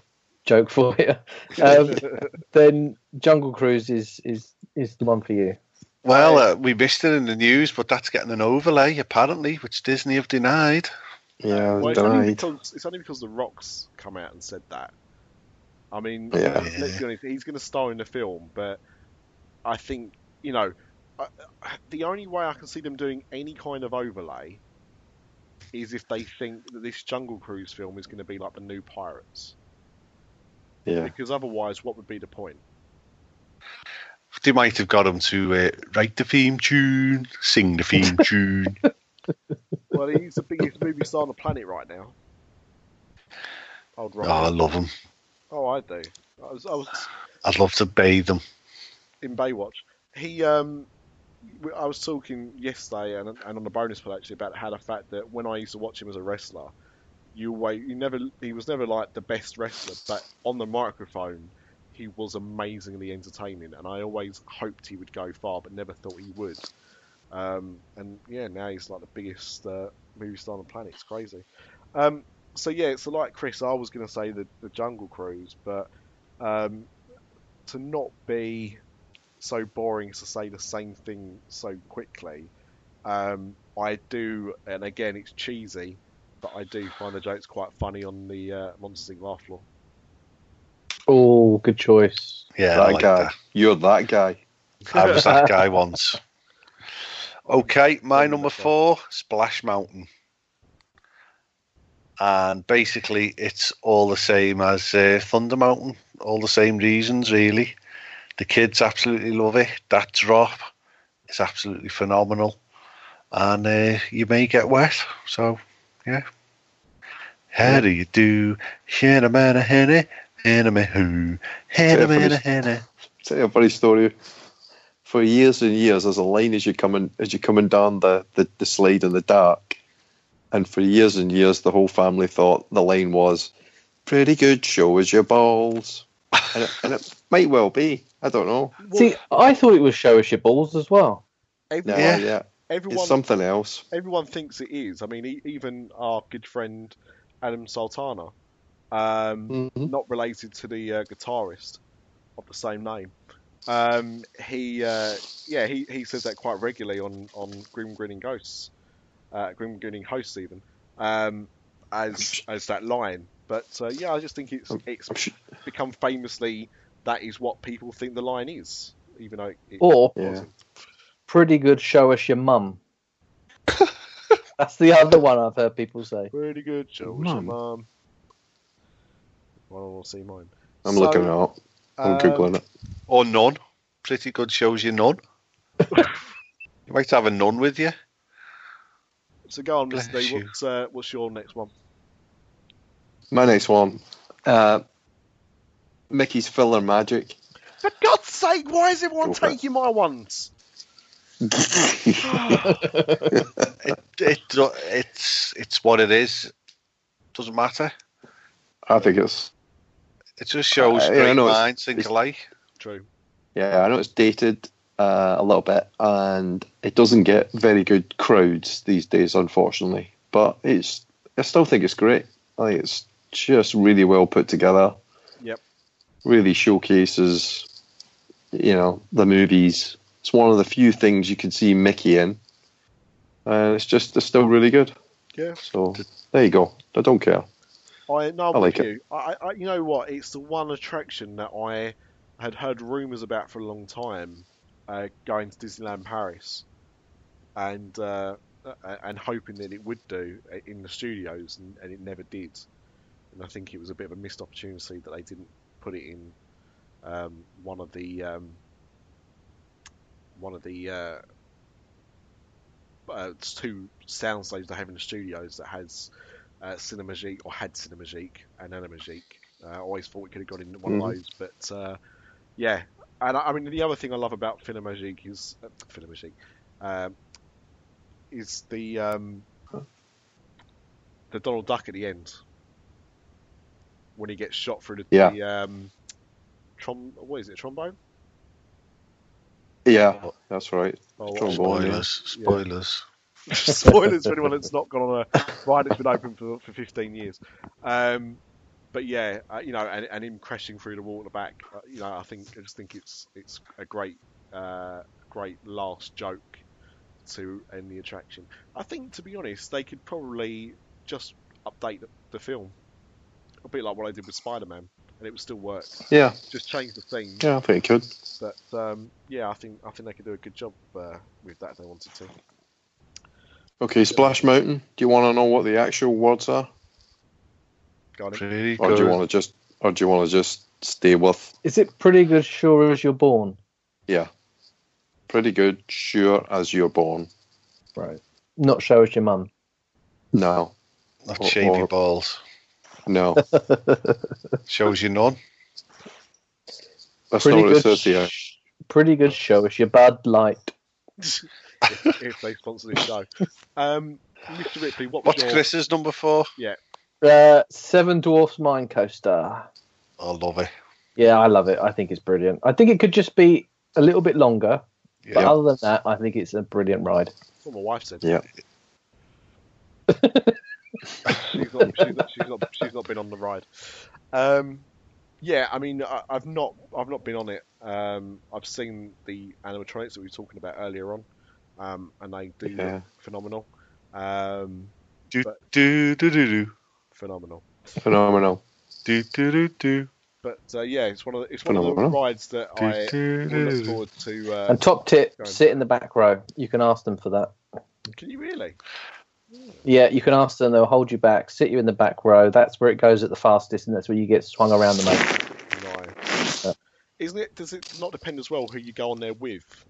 joke for you. Um, then Jungle Cruise is is is the one for you. Well, uh, we missed it in the news, but that's getting an overlay apparently, which Disney have denied. Yeah, Well, it's only, denied. because, it's only because The Rock's come out and said that. I mean, Yeah. let's be honest, he's going to star in the film, but I think, you know, I, the only way I can see them doing any kind of overlay is if they think that this Jungle Cruise film is going to be like the new Pirates. Yeah. Because otherwise, what would be the point? They might have got him to uh, write the theme tune, sing the theme tune. Well, he's the biggest movie star on the planet right now. Old Oh, I love him. Oh, I do. I was, I was I'd love to bathe him. in Baywatch. He, um, w- I was talking yesterday and, and on the bonus pod actually about how the fact that when I used to watch him as a wrestler, you wait, you never, he was never like the best wrestler, but on the microphone, he was amazingly entertaining, and I always hoped he would go far, but never thought he would. Um, and yeah, now he's like the biggest uh, movie star on the planet. It's crazy. Um, so yeah, so like Chris, I was going to say the, the Jungle Cruise, but um, to not be so boring to say the same thing so quickly, um, I do, and again, it's cheesy, but I do find the jokes quite funny on the uh, Monsters Inc. laugh floor. Oh, good choice. Yeah, that like guy. that. You're that guy. I was that guy once. Okay, my number four, Splash Mountain. And basically, it's all the same as uh, Thunder Mountain. All the same reasons, really. The kids absolutely love it. That drop is absolutely phenomenal. And uh, you may get wet. So, yeah. How do you do? Henna man a henna me who, henna man a. Tell you a funny story. For years and years, there's a line as you coming as you coming down the, the, the slide in the dark, and for years and years, the whole family thought the line was "Pretty good, show us your balls," and it, and it might well be. I don't know. See, I thought it was show us your balls as well. Every, No, Yeah. yeah, everyone, it's something else. everyone thinks it is. I mean, e- even our good friend Adam Sultana um, Mhm. not related to the uh, guitarist of the same name. Um, he, uh, yeah, he, he says that quite regularly on, on Grim Grinning Ghosts, uh, Grim Grinning Hosts even, um, as as that line. But uh, yeah, I just think it's it's become famously that is what people think the line is, even though it Or wasn't. pretty good. Show us your mum. That's the other one I've heard people say. Pretty good, show us your Mum. Mum. Well, I want to see mine. I'm So, looking it up. I'm um, googling it. Or none. Pretty good shows you none. you might have a none with you. So go on, Bless Mr. You. What's, uh, what's your next one? My next one. Uh, Mickey's PhilharMagic. For God's sake, why is everyone Go taking my ones? It, it it's it's what it is. Doesn't matter. I think it's It just shows Uh, I great know it's- minds think alike. True. yeah. I know it's dated uh, a little bit, and it doesn't get very good crowds these days, unfortunately. But it's I still think it's great. I think it's just really well put together. Yep. Really showcases, you know, the movies. It's one of the few things you can see Mickey in. And it's just it's still really good. Yeah. So there you go. I don't care. I no, I'm I like it. you. I, I, you know what? It's the one attraction that I had heard rumours about for a long time, uh, going to Disneyland Paris, and uh, and hoping that it would do uh, in the studios, and, and it never did. And I think it was a bit of a missed opportunity that they didn't put it in um, one of the um, one of the uh, uh, two sound stages they have in the studios that has uh, Cinemagique or had Cinemagique and Animagique. Uh, I always thought we could have got in one Mhm. of those, but uh, yeah. And I, I mean, the other thing I love about Cinemagique is uh, Cinemagique um, is the um, the Donald Duck at the end when he gets shot through the, Yeah. the um, trom what is it trombone? Yeah, that's right. Oh, what- Trombone. yeah. Spoilers. Spoilers. For anyone that's not gone on a ride that's been open for, for 15 years. Um, but yeah, uh, you know, and, and him crashing through the wall at the back, uh, you know, I think I just think it's it's a great uh, great last joke to end the attraction. I think, to be honest, they could probably just update the, the film a bit like what I did with Spider-Man, and it would still work. Yeah, Just change the theme. yeah, I think it could. But um, yeah, I think I think they could do a good job uh, with that if they wanted to. Okay, Splash Mountain. Do you want to know what the actual words are, Got it? Pretty or do you want to just, or do you want to just stay with? Is it pretty good? Sure as you're born. Yeah, pretty good. Sure as you're born. Right. Not show as your mum. No, Not Or- shave your balls. no. Shows you none. That's Pretty not what it good. says here. Pretty good. Show us your Bud Light. if, if they sponsor this show. Um, Mr. Ripley, what was What's your Chris's number four? Uh, Seven Dwarfs Mine Coaster. I love it. Yeah, I love it. I think it's brilliant. I think it could just be a little bit longer, but other than that, I think it's a brilliant ride. what my wife said? Yeah. she's, not, she's, not, she's, not, she's not been on the ride. Um, yeah, I mean, I, I've not, I've not been on it. Um, I've seen the animatronics that we were talking about earlier on, um, and they do Yeah. look phenomenal. Um, Do But- do do do do phenomenal. Phenomenal. do do do do. But uh, yeah, it's one of the, it's one of the rides that I do, do, look forward to. Uh, And top tip: Go on. sit in the back row. You can ask them for that. can you really? Yeah, you can ask them. They'll hold you back, sit you in the back row. That's where it goes at the fastest, and that's where you get swung around the most. Right. Uh, Isn't it? Does it not depend as well who you go on there with?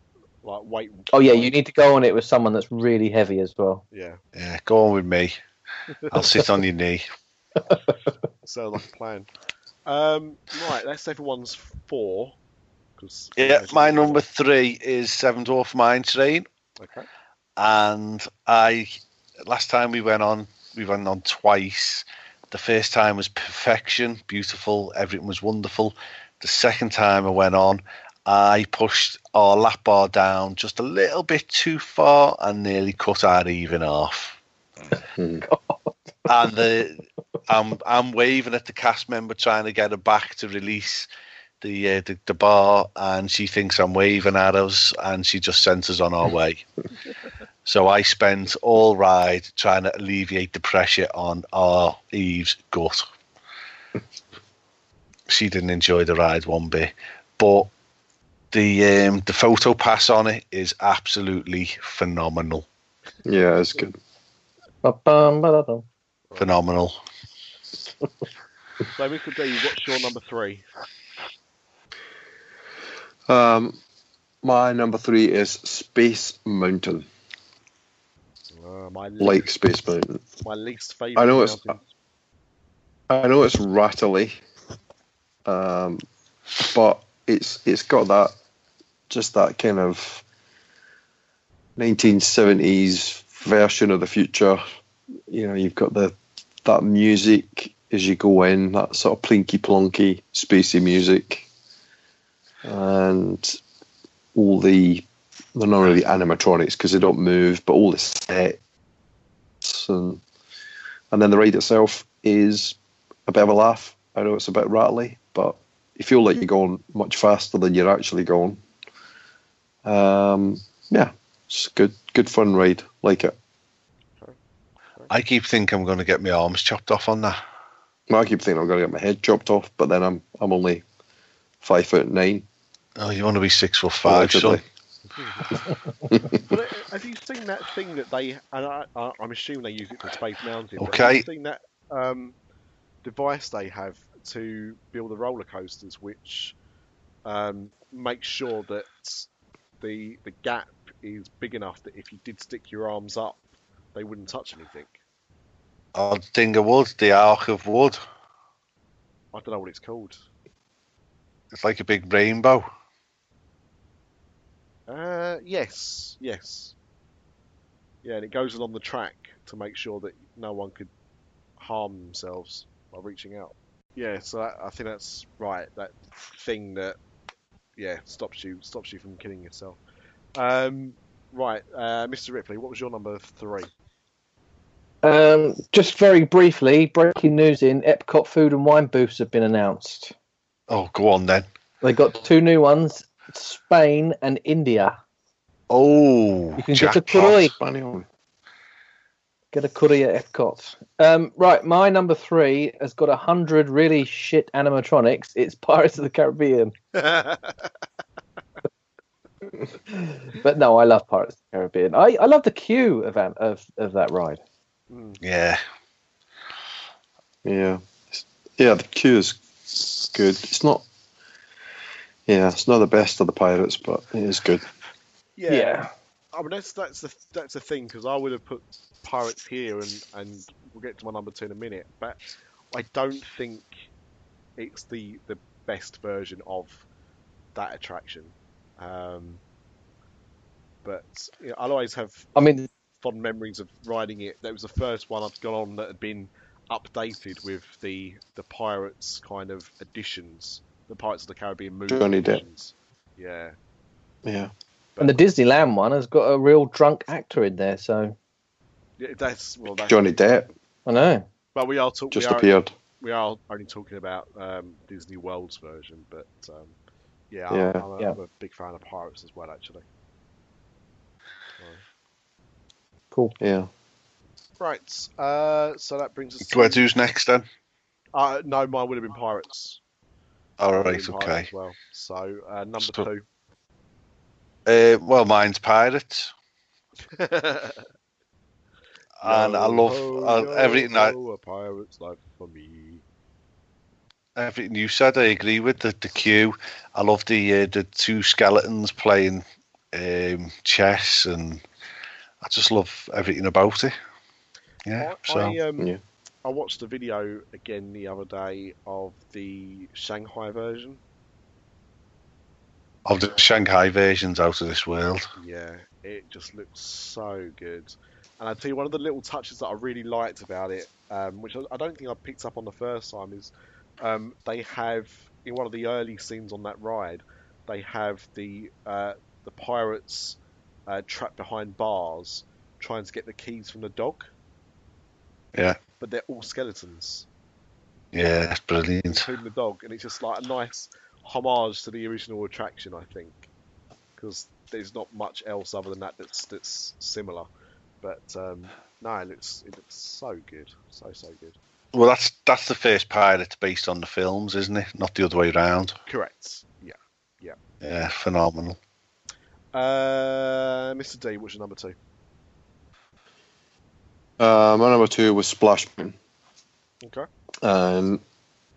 Like weight. Oh yeah, you need to go on it with someone that's really heavy as well. Yeah. Yeah, go on with me. I'll sit on your knee. Sounds like a plan. Um, right, that's everyone's four. 'cause- Yeah, my number three is Seven Dwarf Mine Train, Okay. and I last time we went on, we went on twice. The first time was perfection, beautiful, everything was wonderful. The second time I went on, I pushed our lap bar down just a little bit too far and nearly cut our even off. Hmm. and the I'm I'm waving at the cast member trying to get her back to release the uh, the, the bar, and she thinks I'm waving at us, and she just sends us on our way. so I spent all ride trying to alleviate the pressure on our Eve's gut. she didn't enjoy the ride one bit, but the um, the photo pass on it is absolutely phenomenal. Yeah, it's good. Phenomenal. So, Michael D, what's your number three? Um, my number three is Space Mountain, Uh, my like Space Mountain. my least favorite. I know it's- mountain. I know it's rattly, um, but it's it's got that just that kind of 1970s version of the future. You know, you've got the that music as you go in, that sort of plinky plonky spacey music, and all the they're not really animatronics because they don't move, but all the sets and and then the ride itself is a bit of a laugh. I know it's a bit rattly, but you feel like you're going much faster than you're actually going. Um, yeah, it's a good, good fun ride. Like it. I keep thinking I'm going to get my arms chopped off on that. Well, I keep thinking I'm going to get my head chopped off, but then I'm I'm only five foot nine. Oh, you want to be six foot five, son? Allegedly. But uh, have you seen that thing that they? And I, I, I'm assuming they use it for Space Mountain. but Have Okay. you seen that um, device they have to build the roller coasters, which um, makes sure that the the gap is big enough that if you did stick your arms up, they wouldn't touch anything. The thing of wood, the arc of wood. I don't know what it's called. It's like a big rainbow. Uh, yes, yes. Yeah, and it goes along the track to make sure that no one could harm themselves by reaching out. Yeah, so that, I think that's right. That thing that, yeah, stops you stops you from killing yourself. Um, right, uh, Mr. Ripley, what was your number three? Um, just very briefly, breaking news in Epcot food and wine booths have been announced. Oh, go on then. They got two new ones, Spain and India. Oh, You can get a jackpot. Curry. Spaniel. Get a curry at Epcot. Um, right, my number three has got a hundred really shit animatronics. It's Pirates of the Caribbean. But no, I love Pirates of the Caribbean. I, I love the queue of, of of that ride. Yeah. Yeah, yeah. The queue is good. It's not. Yeah, it's not the best of the pirates, but it is good. Yeah. Yeah. I mean that's that's the that's the thing because I would have put pirates here and and we'll get to my number two in a minute, but I don't think it's the the best version of that attraction. Um, but you know, I'll always have I mean, fond memories of riding it. That was the first one I've gone on that had been updated with the the pirates kind of additions, the Pirates of the Caribbean movie Johnny Depp. additions. Yeah. Yeah, and the Disneyland one has got a real drunk actor in there, so yeah, that's well. That's, Johnny Depp I know. But we are talking. just we are, appeared. we are only talking about um, Disney World's version, but um, yeah, Yeah. I'm, I'm, a, Yeah. I'm a big fan of pirates as well, actually. Cool. Yeah, Right, uh, so that brings us. Where To, do's next then? uh, no, mine would have been pirates. All Would have right, been okay. Well. So uh, number So- two. Uh, well, mine's pirates, and I love uh, everything. I, A pirate's life for me. everything you said. I agree with the the queue. I love the uh, the two skeletons playing um, chess, and I just love everything about it. Yeah. I, So I, um, Yeah. I watched the video again the other day of the Shanghai version. Of the Shanghai versions out of this world. Yeah, it just looks so good. And I tell you, one of the little touches that I really liked about it, um, which I, don't think I picked up on the first time, is um, they have in one of the early scenes on that ride, they have the uh, the pirates uh, trapped behind bars, trying to get the keys from the dog. Yeah. but they're all skeletons, Yeah, it's brilliant. including the dog, and it's just like a nice homage to the original attraction, I think, because there's not much else other than that that's that's similar. But um, no, it looks it looks so good, so so good. Well, that's that's the first Pirates based on the films, isn't it? Not the other way around. Correct. Yeah. Yeah, Yeah. phenomenal. Uh, Mr. D, what's your number two? Uh, my number two was Splash Mountain. Okay. And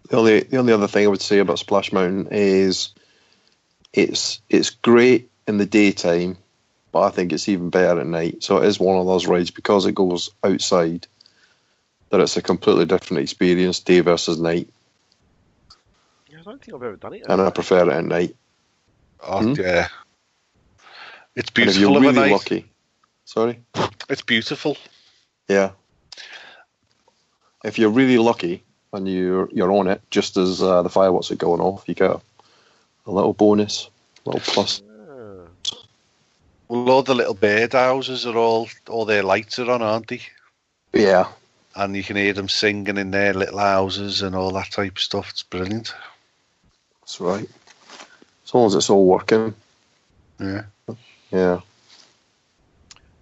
the only the only other thing I would say about Splash Mountain is it's it's great in the daytime, but I think it's even better at night. So it is one of those rides because it goes outside that it's a completely different experience, day versus night, Yeah, I don't think I've ever done it. and I prefer it at night. Oh Hmm? yeah, it's And if beautiful you're of a really night. lucky, sorry, It's beautiful. yeah. If you're really lucky and you're you're on it, just as uh, the fireworks are going off, you get a, a little bonus, a little plus. Well, all the little bird houses are all all their lights are on, aren't they? Yeah, And you can hear them singing in their little houses and all that type of stuff. It's brilliant. that's right. As long as it's all working, Yeah. yeah.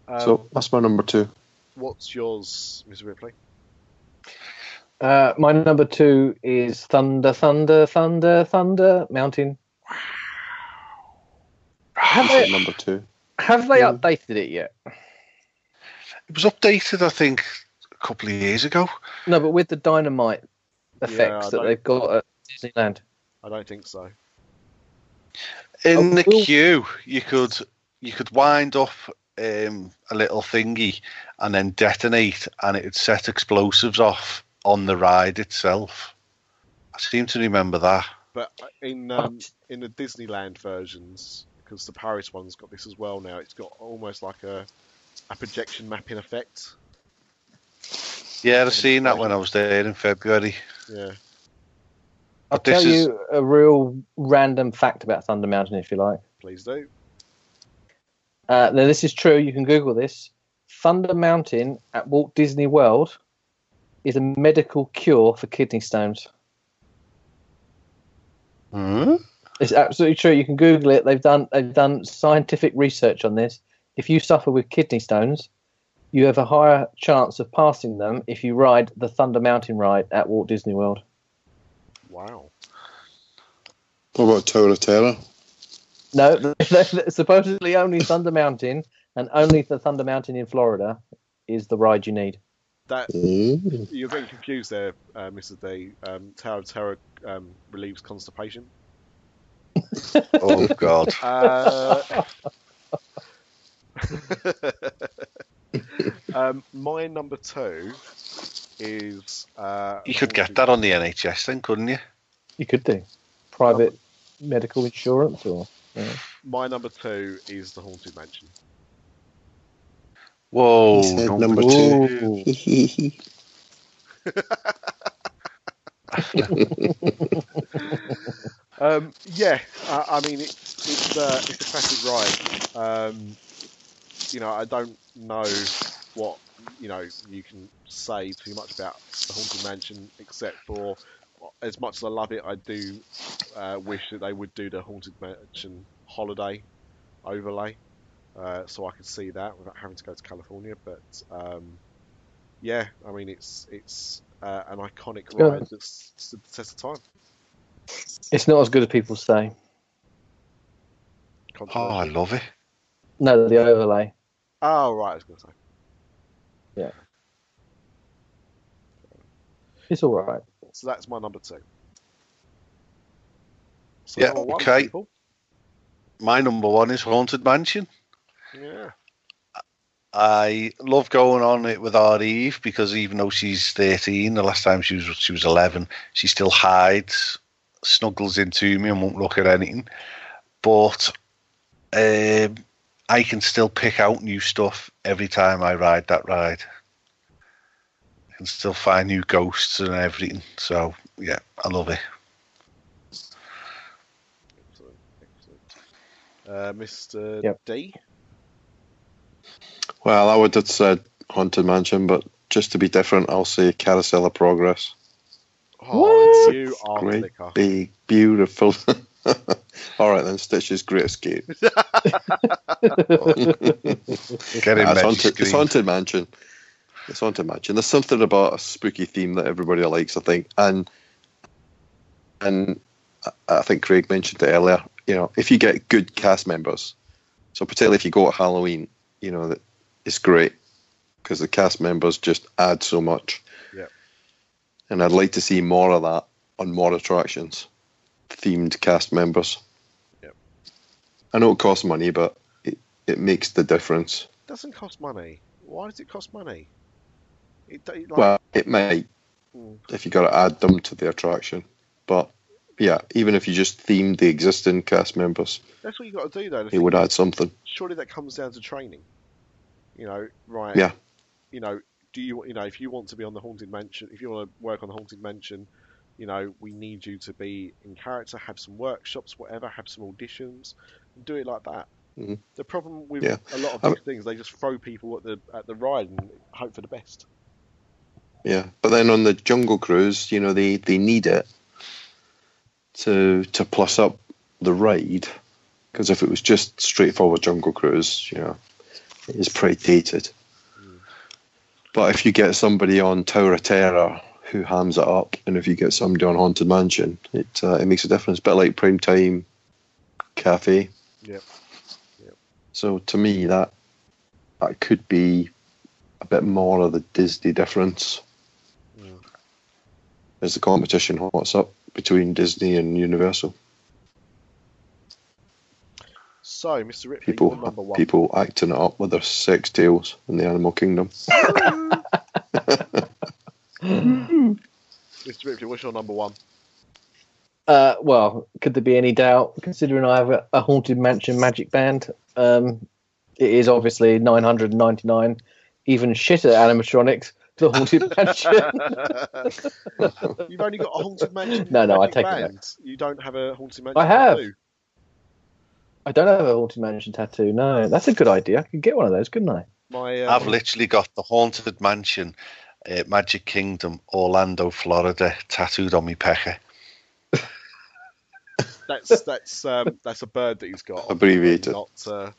Um, so that's my number two. what's yours, Mr. Ripley? Uh, my number two is Thunder, Thunder, Thunder, Thunder Mountain. Have That's they, number two. have they Yeah. updated it yet? It was updated, I think, a couple of years ago. No, but with the dynamite effects I that they've got at Disneyland. I don't think so. In Oh, the cool. queue, you could you could wind up um, a little thingy and then detonate, and it would set explosives off on the ride itself. I seem to remember that. But in um, in the Disneyland versions, because the Paris one's got this as well now, it's got almost like a a projection mapping effect. Yeah, I've seen that when I was there in February. Yeah. I'll tell is- you a real random fact about Thunder Mountain if you like. Please do. Uh, now, this is true. You can Google this. Thunder Mountain at Walt Disney World is a medical cure for kidney stones. Hmm? It's absolutely true. You can Google it. They've done they've done scientific research on this. If you suffer with kidney stones, you have a higher chance of passing them if you ride the Thunder Mountain ride at Walt Disney World. Wow. What about Tower of Terror? No, supposedly only Thunder Mountain and only the Thunder Mountain in Florida is the ride you need. That Mm. you're getting confused there, uh, Mr. D. Um, Tower of Terror um, relieves constipation. Oh God! Uh, um, my number two is. Uh, You could get that on the NHS then, couldn't you? You could do private medical insurance or My number two is the Haunted Mansion. Whoa! He said number two. Um, yeah, I, I mean it's it's, uh, it's a classic ride. Um, you know, I don't know what you know you can say too much about the Haunted Mansion, except for as much as I love it, I do uh, wish that they would do the Haunted Mansion holiday overlay, uh, so I could see that without having to go to California. But um, yeah, I mean it's it's uh, an iconic Yeah. ride that's stood the test of time. it's not as good as people say. Oh, I love it. No, the overlay. Oh, right, I was going to say. Yeah. It's all right. So that's my number two. So Yeah, number one, okay. people. My number one is Haunted Mansion. Yeah. I love going on it with our Eve because even though she's 13, the last time she was she was 11, she still hides, snuggles into me and won't look at anything. But um, I can still pick out new stuff every time I ride that ride. I can still find new ghosts and everything. So yeah, I love it. Excellent. Excellent. Uh, Mr. Yep. D. Well, I would have said Haunted Mansion, but just to be different, I'll say Carousel of Progress. Oh, you are Great, flicker. big, beautiful. All right then, Stitch's Great Escape. Get in, it's, haunted, it's Haunted Mansion. It's Haunted Mansion. There's something about a spooky theme that everybody likes, I think, and and I- I think Craig mentioned it earlier. You know, if you get good cast members, so particularly if you go at Halloween, you know that it's great because the cast members just add so much. Yep. And I'd like to see more of that on more attractions, themed cast members. Yep. I know it costs money, but it, it makes the difference. doesn't cost money. Why does it cost money? It, it like, Well, it might Mm. if you got to add them to the attraction, but yeah, even if you just themed the existing cast members, that's what you got to do though. It would add something. surely that comes down to training. You know, right? Yeah. You know, do you you know if you want to be on the haunted mansion, if you want to work on the haunted mansion, you know, we need you to be in character, have some workshops, whatever, have some auditions, and do it like that. Mhm. The problem with Yeah. a lot of I- these things, they just throw people at the at the ride and hope for the best. Yeah, but then on the Jungle Cruise, you know, they, they need it to to plus up the ride because if it was just straightforward Jungle Cruise, you know, is pretty dated. But if you get somebody on Tower of Terror who hams it up, and if you get somebody on Haunted Mansion, it uh, it makes a difference. bit like Prime Time Cafe. Yep. Yep. So to me, that that could be a bit more of the Disney difference Mm. as the competition hots up between Disney and Universal. So, Mr. Ripley, you're number People, one. people acting it up with their sex tales in the Animal Kingdom. Mr. Ripley, what's your number one? Uh, well, could there be any doubt? Considering I have a, a haunted mansion magic band, um, it is obviously 999, even shitter animatronics. The haunted mansion. You've only got a haunted mansion. No, no, I magic take it back. You don't have a haunted mansion. I have. tattoo. I don't have a haunted mansion tattoo. No, that's a good idea. I could get one of those, couldn't I? My, uh, I've literally got the Haunted Mansion, uh, Magic Kingdom, Orlando, Florida, tattooed on me pecker. that's that's um, that's a bird that he's got. Abbreviated. Not uh,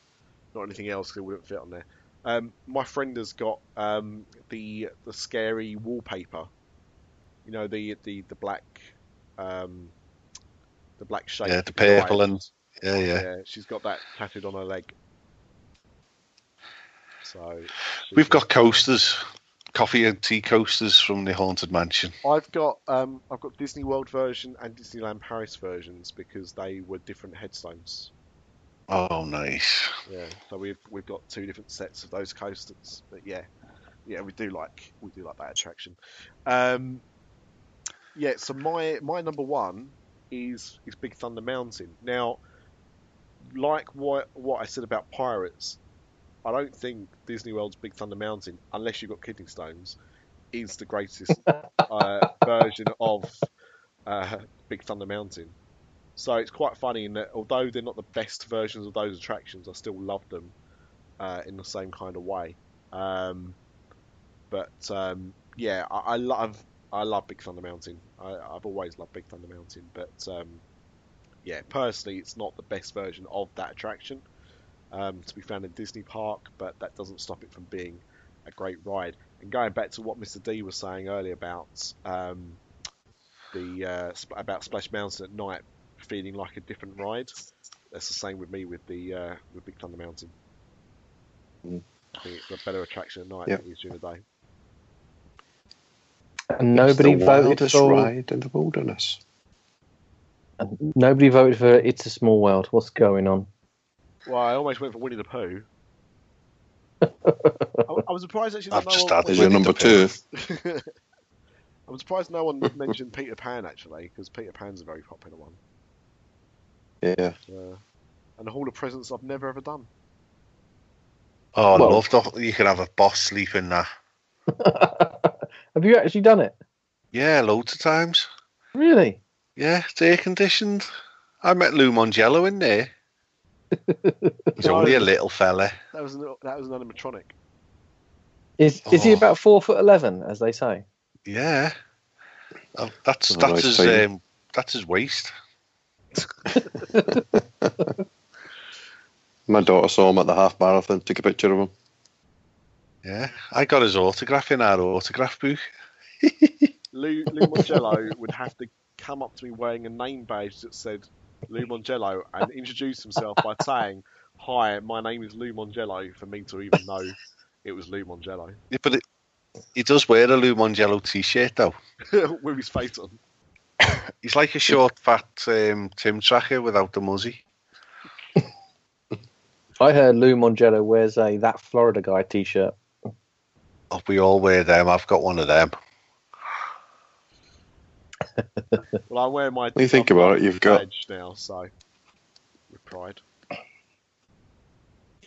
not anything else. 'cause It wouldn't fit on there. Um, my friend has got um, the the scary wallpaper. You know the the the black um, the black shape. Yeah, the purple and yeah, yeah. she's got that tattooed on her leg. So We've got coasters, coffee and tea coasters from the Haunted Mansion. I've got um, I've got Disney World version and Disneyland Paris versions because they were different headstones. Oh, nice. Yeah, so we've we've got two different sets of those coasters. But yeah, yeah, we do like we do like that attraction. Um, yeah, so my my number one is is Big Thunder Mountain. Now, like what what I said about pirates, I don't think Disney World's Big Thunder Mountain, unless you've got kidney stones, is the greatest uh, version of uh, Big Thunder Mountain. So it's quite funny in that although they're not the best versions of those attractions, I still love them uh, in the same kind of way. Um, but um, yeah, I, I love I love Big Thunder Mountain. I, I've always loved Big Thunder Mountain, but um, yeah, personally, it's not the best version of that attraction um, to be found in Disney Park, but that doesn't stop it from being a great ride. And going back to what Mr. D was saying earlier about um, the uh, sp- about Splash Mountain at night feeling like a different ride, that's the same with me with the uh, with Big Thunder Mountain. Mm. I think it's a better attraction at night Yep. than it is during the day. And nobody the voted wildest for. ride in the wilderness. And Nobody voted for "It's a Small World." What's going on? Well, I almost went for Winnie the Pooh. I, I was surprised actually. that I've no just one added your number two? I'm surprised no one mentioned Peter Pan actually, because Peter Pan's a very popular one. Yeah. Uh, and the Hall of Presidents I've never ever done. Oh, I Well- love that. You can have a boss sleep in there. have you actually done it? Yeah, loads of times. Really? Yeah, it's air conditioned. I met Lou Mongello in there. He's only a little fella. That was an, that was an animatronic. Is is he Oh. about four foot eleven, as they say? Yeah, Oh, that's that's nice his tiny. um, that's his waist. My daughter saw him at the half marathon, took a picture of him. Yeah, I got his autograph in our autograph book. Lou, Lou Mongello would have to come up to me wearing a name badge that said Lou Mongello and introduce himself by saying, "Hi, my name is Lou Mongello," for me to even know it was Lou Mongello Yeah, but it, he does wear a Lou Mongello t-shirt though. with his face on. He's like a short, fat um, Tim Tracker without the muzzy. I heard Lou Mongello wears a that Florida guy T-shirt. Oh, we all wear them. I've got one of them. Well, I wear my. When you think about it, you've got- badge now, so with pride.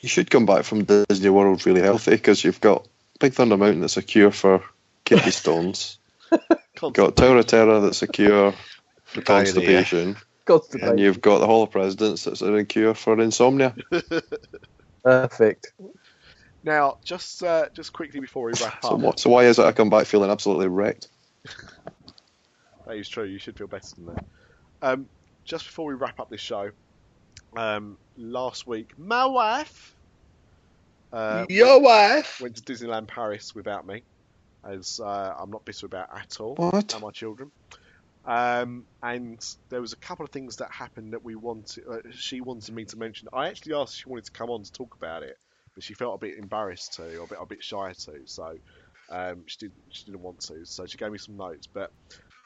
You should come back from Disney World really healthy because you've got Big Thunder Mountain that's a cure for kidney stones. You've got Tower of Terror that's a cure for constipation. Constipation. And you've got the Hall of Presidents that's a cure for insomnia. Perfect. Now, just uh, just quickly before we wrap So, up, what, so why is it I come back feeling absolutely wrecked? That is true. You should feel better than that. Um, just before we wrap up this show, um, last week, my wife uh, Your wife. went to Disneyland Paris without me, as uh, I'm not bitter about at all. What? And my children. Um, and there was a couple of things that happened that we wanted. Uh, she wanted me to mention. I actually asked if she wanted to come on to talk about it, but she felt a bit embarrassed to, or a bit, a bit shy to. So um, she didn't. She didn't want to. So she gave me some notes, but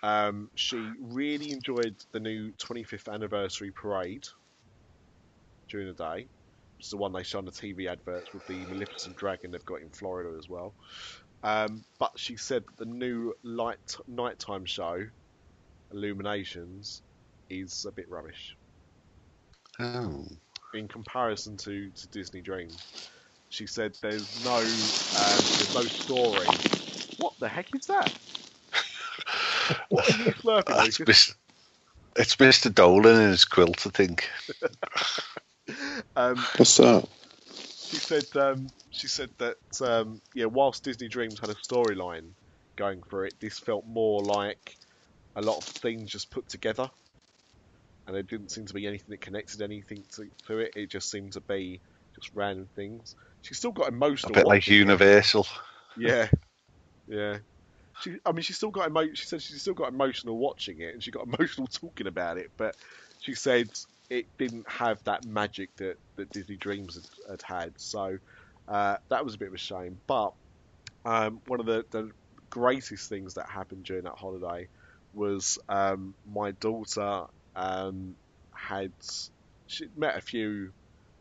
um, she really enjoyed the new 25th anniversary parade during the day. Is the one they show on the TV adverts with the Maleficent dragon they've got in Florida as well. Um, but she said that the new light nighttime show, Illuminations, is a bit rubbish Oh. in comparison to, to Disney Dreams. She said there's no um, there's no story. What the heck is that? what are you slurping, That's Mr. It's Mr. Dolan in his quilt, I think. Um, What's that? she said um, she said that um, yeah, whilst Disney Dreams had a storyline going for it, this felt more like a lot of things just put together, and there didn't seem to be anything that connected anything to, to it. It just seemed to be just random things. She still got emotional. A emotional. bit like watching it. Universal. Yeah, yeah. She, I mean, she still got emo- She said she still got emotional watching it, and she got emotional talking about it. But she said it didn't have that magic that, that Disney Dreams had, had had. So uh, that was a bit of a shame. But um, one of the, the greatest things that happened during that holiday was um, my daughter um, had she met a few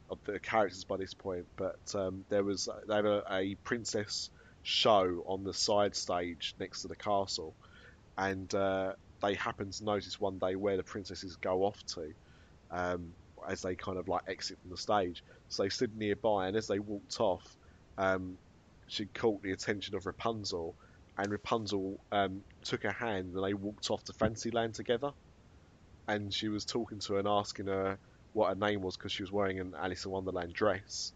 of the characters by this point, but um, there was they had a, a princess show on the side stage next to the castle, and uh, they happen to notice one day where the princesses go off to um, as they kind of like exit from the stage. So they stood nearby, and as they walked off, um, she caught the attention of Rapunzel, and Rapunzel um, took her hand, and they walked off to Fantasyland together. And she was talking to her and asking her what her name was because she was wearing an Alice in Wonderland dress,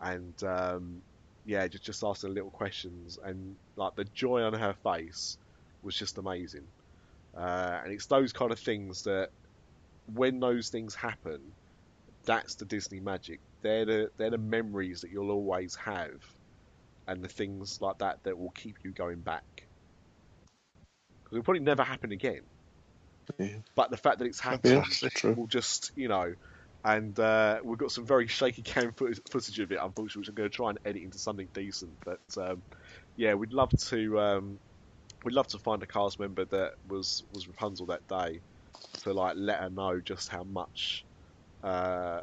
and um, yeah, just just asking little questions, and like the joy on her face was just amazing. Uh, and it's those kind of things that, when those things happen, that's the Disney magic. They're the they're the memories that you'll always have, and the things like that that will keep you going back. Because it'll probably never happen again. Yeah. But the fact that it's happened Yeah, will just you know and uh, we've got some very shaky cam footage, of it, unfortunately, which I'm going to try and edit into something decent. But um, yeah, we'd love to um, we'd love to find a cast member that was was Rapunzel that day to like let her know just how much uh,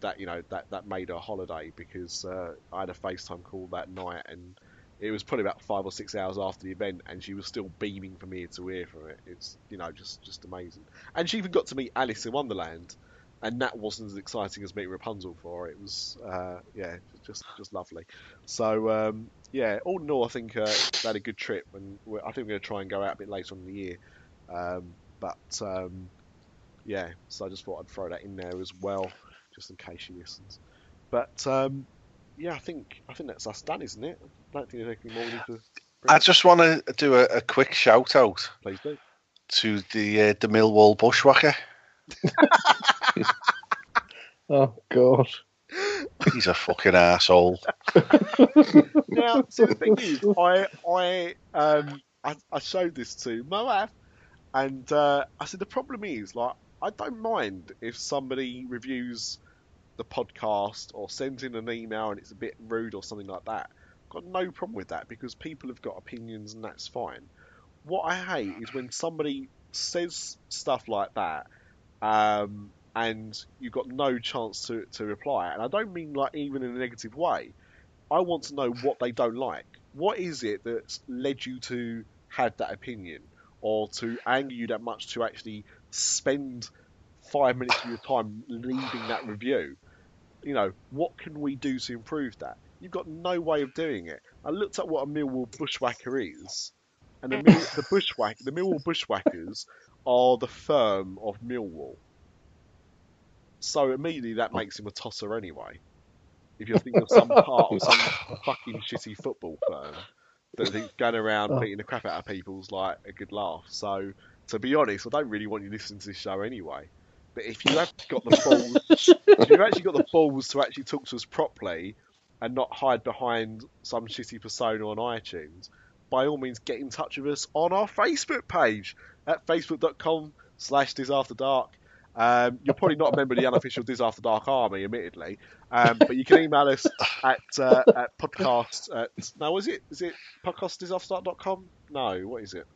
that you know that that made her holiday because uh, I had a FaceTime call that night and. It was probably about five or six hours after the event, and she was still beaming from ear to ear from it. It's you know just just amazing, and she even got to meet Alice in Wonderland, and that wasn't as exciting as meeting Rapunzel for. It was, uh, yeah, just just lovely. So um, yeah, all in all, I think uh, they had a good trip, and I think we're going to try and go out a bit later on in the year. Um, but um, yeah, so I just thought I'd throw that in there as well, just in case she listens. But um, yeah, I think I think that's us done, isn't it? I don't think there's anything more we need to. I just want to do a, a quick shout out Please do. to the uh, the Millwall bushwhacker. Oh God. He's a fucking asshole. now, so the thing is, I I um I, I showed this to Moab, and uh, I said the problem is like I don't mind if somebody reviews the podcast or sends in an email and it's a bit rude or something like that. I've got no problem with that because people have got opinions and that's fine. What I hate is when somebody says stuff like that. Um, and you've got no chance to, to reply. And I don't mean like even in a negative way. I want to know what they don't like. What is it that's led you to have that opinion or to anger you that much to actually spend five minutes of your time leaving that review? You know, what can we do to improve that? You've got no way of doing it. I looked at what a Millwall bushwhacker is, and the, the bushwhack, the Millwall bushwhackers are the firm of Millwall. So immediately that oh. makes him a tosser anyway. If you're thinking of some part of some fucking shitty football firm that thinks going around oh. beating the crap out of people's like a good laugh. So to be honest, I don't really want you listening to this show anyway. But if you have got the balls, if you've actually got the balls to actually talk to us properly and not hide behind some shitty persona on iTunes, by all means get in touch with us on our Facebook page at facebook.com slash dizafterdark. Um, you're probably not a member of the unofficial Diz After Dark army, admittedly, um, but you can email us at uh, at podcast. At, no, was it? Is it podcastdizafterdark.com? No, what is it?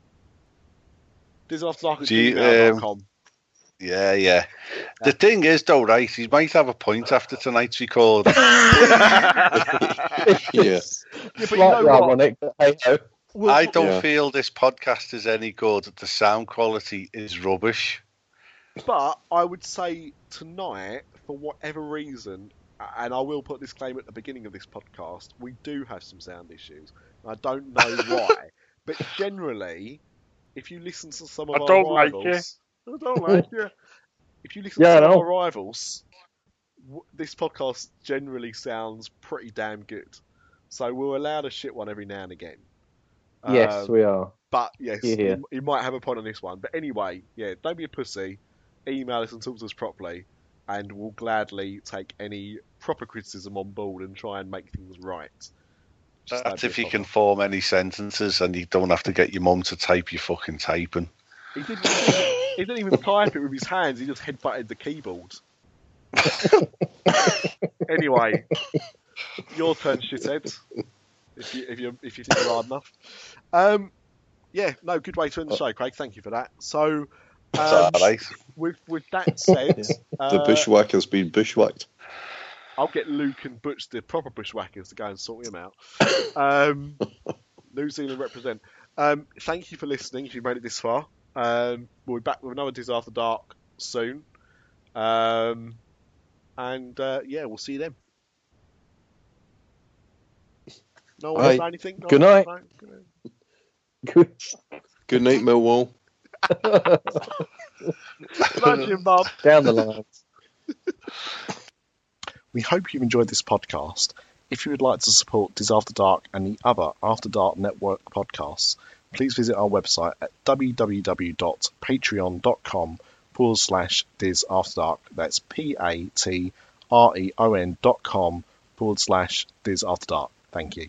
Dizafterdark at Gee, gmail.com. Yeah, yeah. The thing is, though, right? He might have a point after tonight's record. Yeah. Yeah, but you know ironic, but hey ho. Well, I don't Yeah. feel this podcast is any good. The sound quality is rubbish. But I would say tonight, for whatever reason, and I will put this claim at the beginning of this podcast, we do have some sound issues. I don't know why, but generally, if you listen to some of I our don't like rivals, I don't like you. If you listen Yeah, to some of our rivals, this podcast generally sounds pretty damn good. So we're allowed the shit one every now and again. Yes, Um, we are. but yes, Yeah, yeah. You, you might have a point on this one. But anyway, yeah, don't be a pussy. Email us and talk to us properly, and we'll gladly take any proper criticism on board and try and make things right. Just That's if you can form any sentences and you don't have to get your mum to tape your fucking typing. He didn't, he didn't even type it with his hands. He just headbutted the keyboard. anyway, your turn, shithead. If you if you if you think you're hard enough. Um, yeah, no, good way to end the show, Craig. Thank you for that. So, um, alright. with with that said, The uh, bushwhacker's been bushwhacked. I'll get Luke and Butch, the proper bushwhackers, to go and sort him out. Um, New Zealand represent. Um, thank you for listening. If you made it this far, um, we'll be back with another Diz After Dark soon. Um, and uh, yeah, we'll see you then. No one Bye. say anything. No Good night. no? Good night. Good. Good night, Millwall. Good night, Jim Bob. Down the line. We hope you've enjoyed this podcast. If you would like to support Diz After Dark and the other After Dark Network podcasts, please visit our website at www.patreon.com forward slash Diz After Dark. That's P A T R E O N dot com forward slash Diz After Dark. Thank you.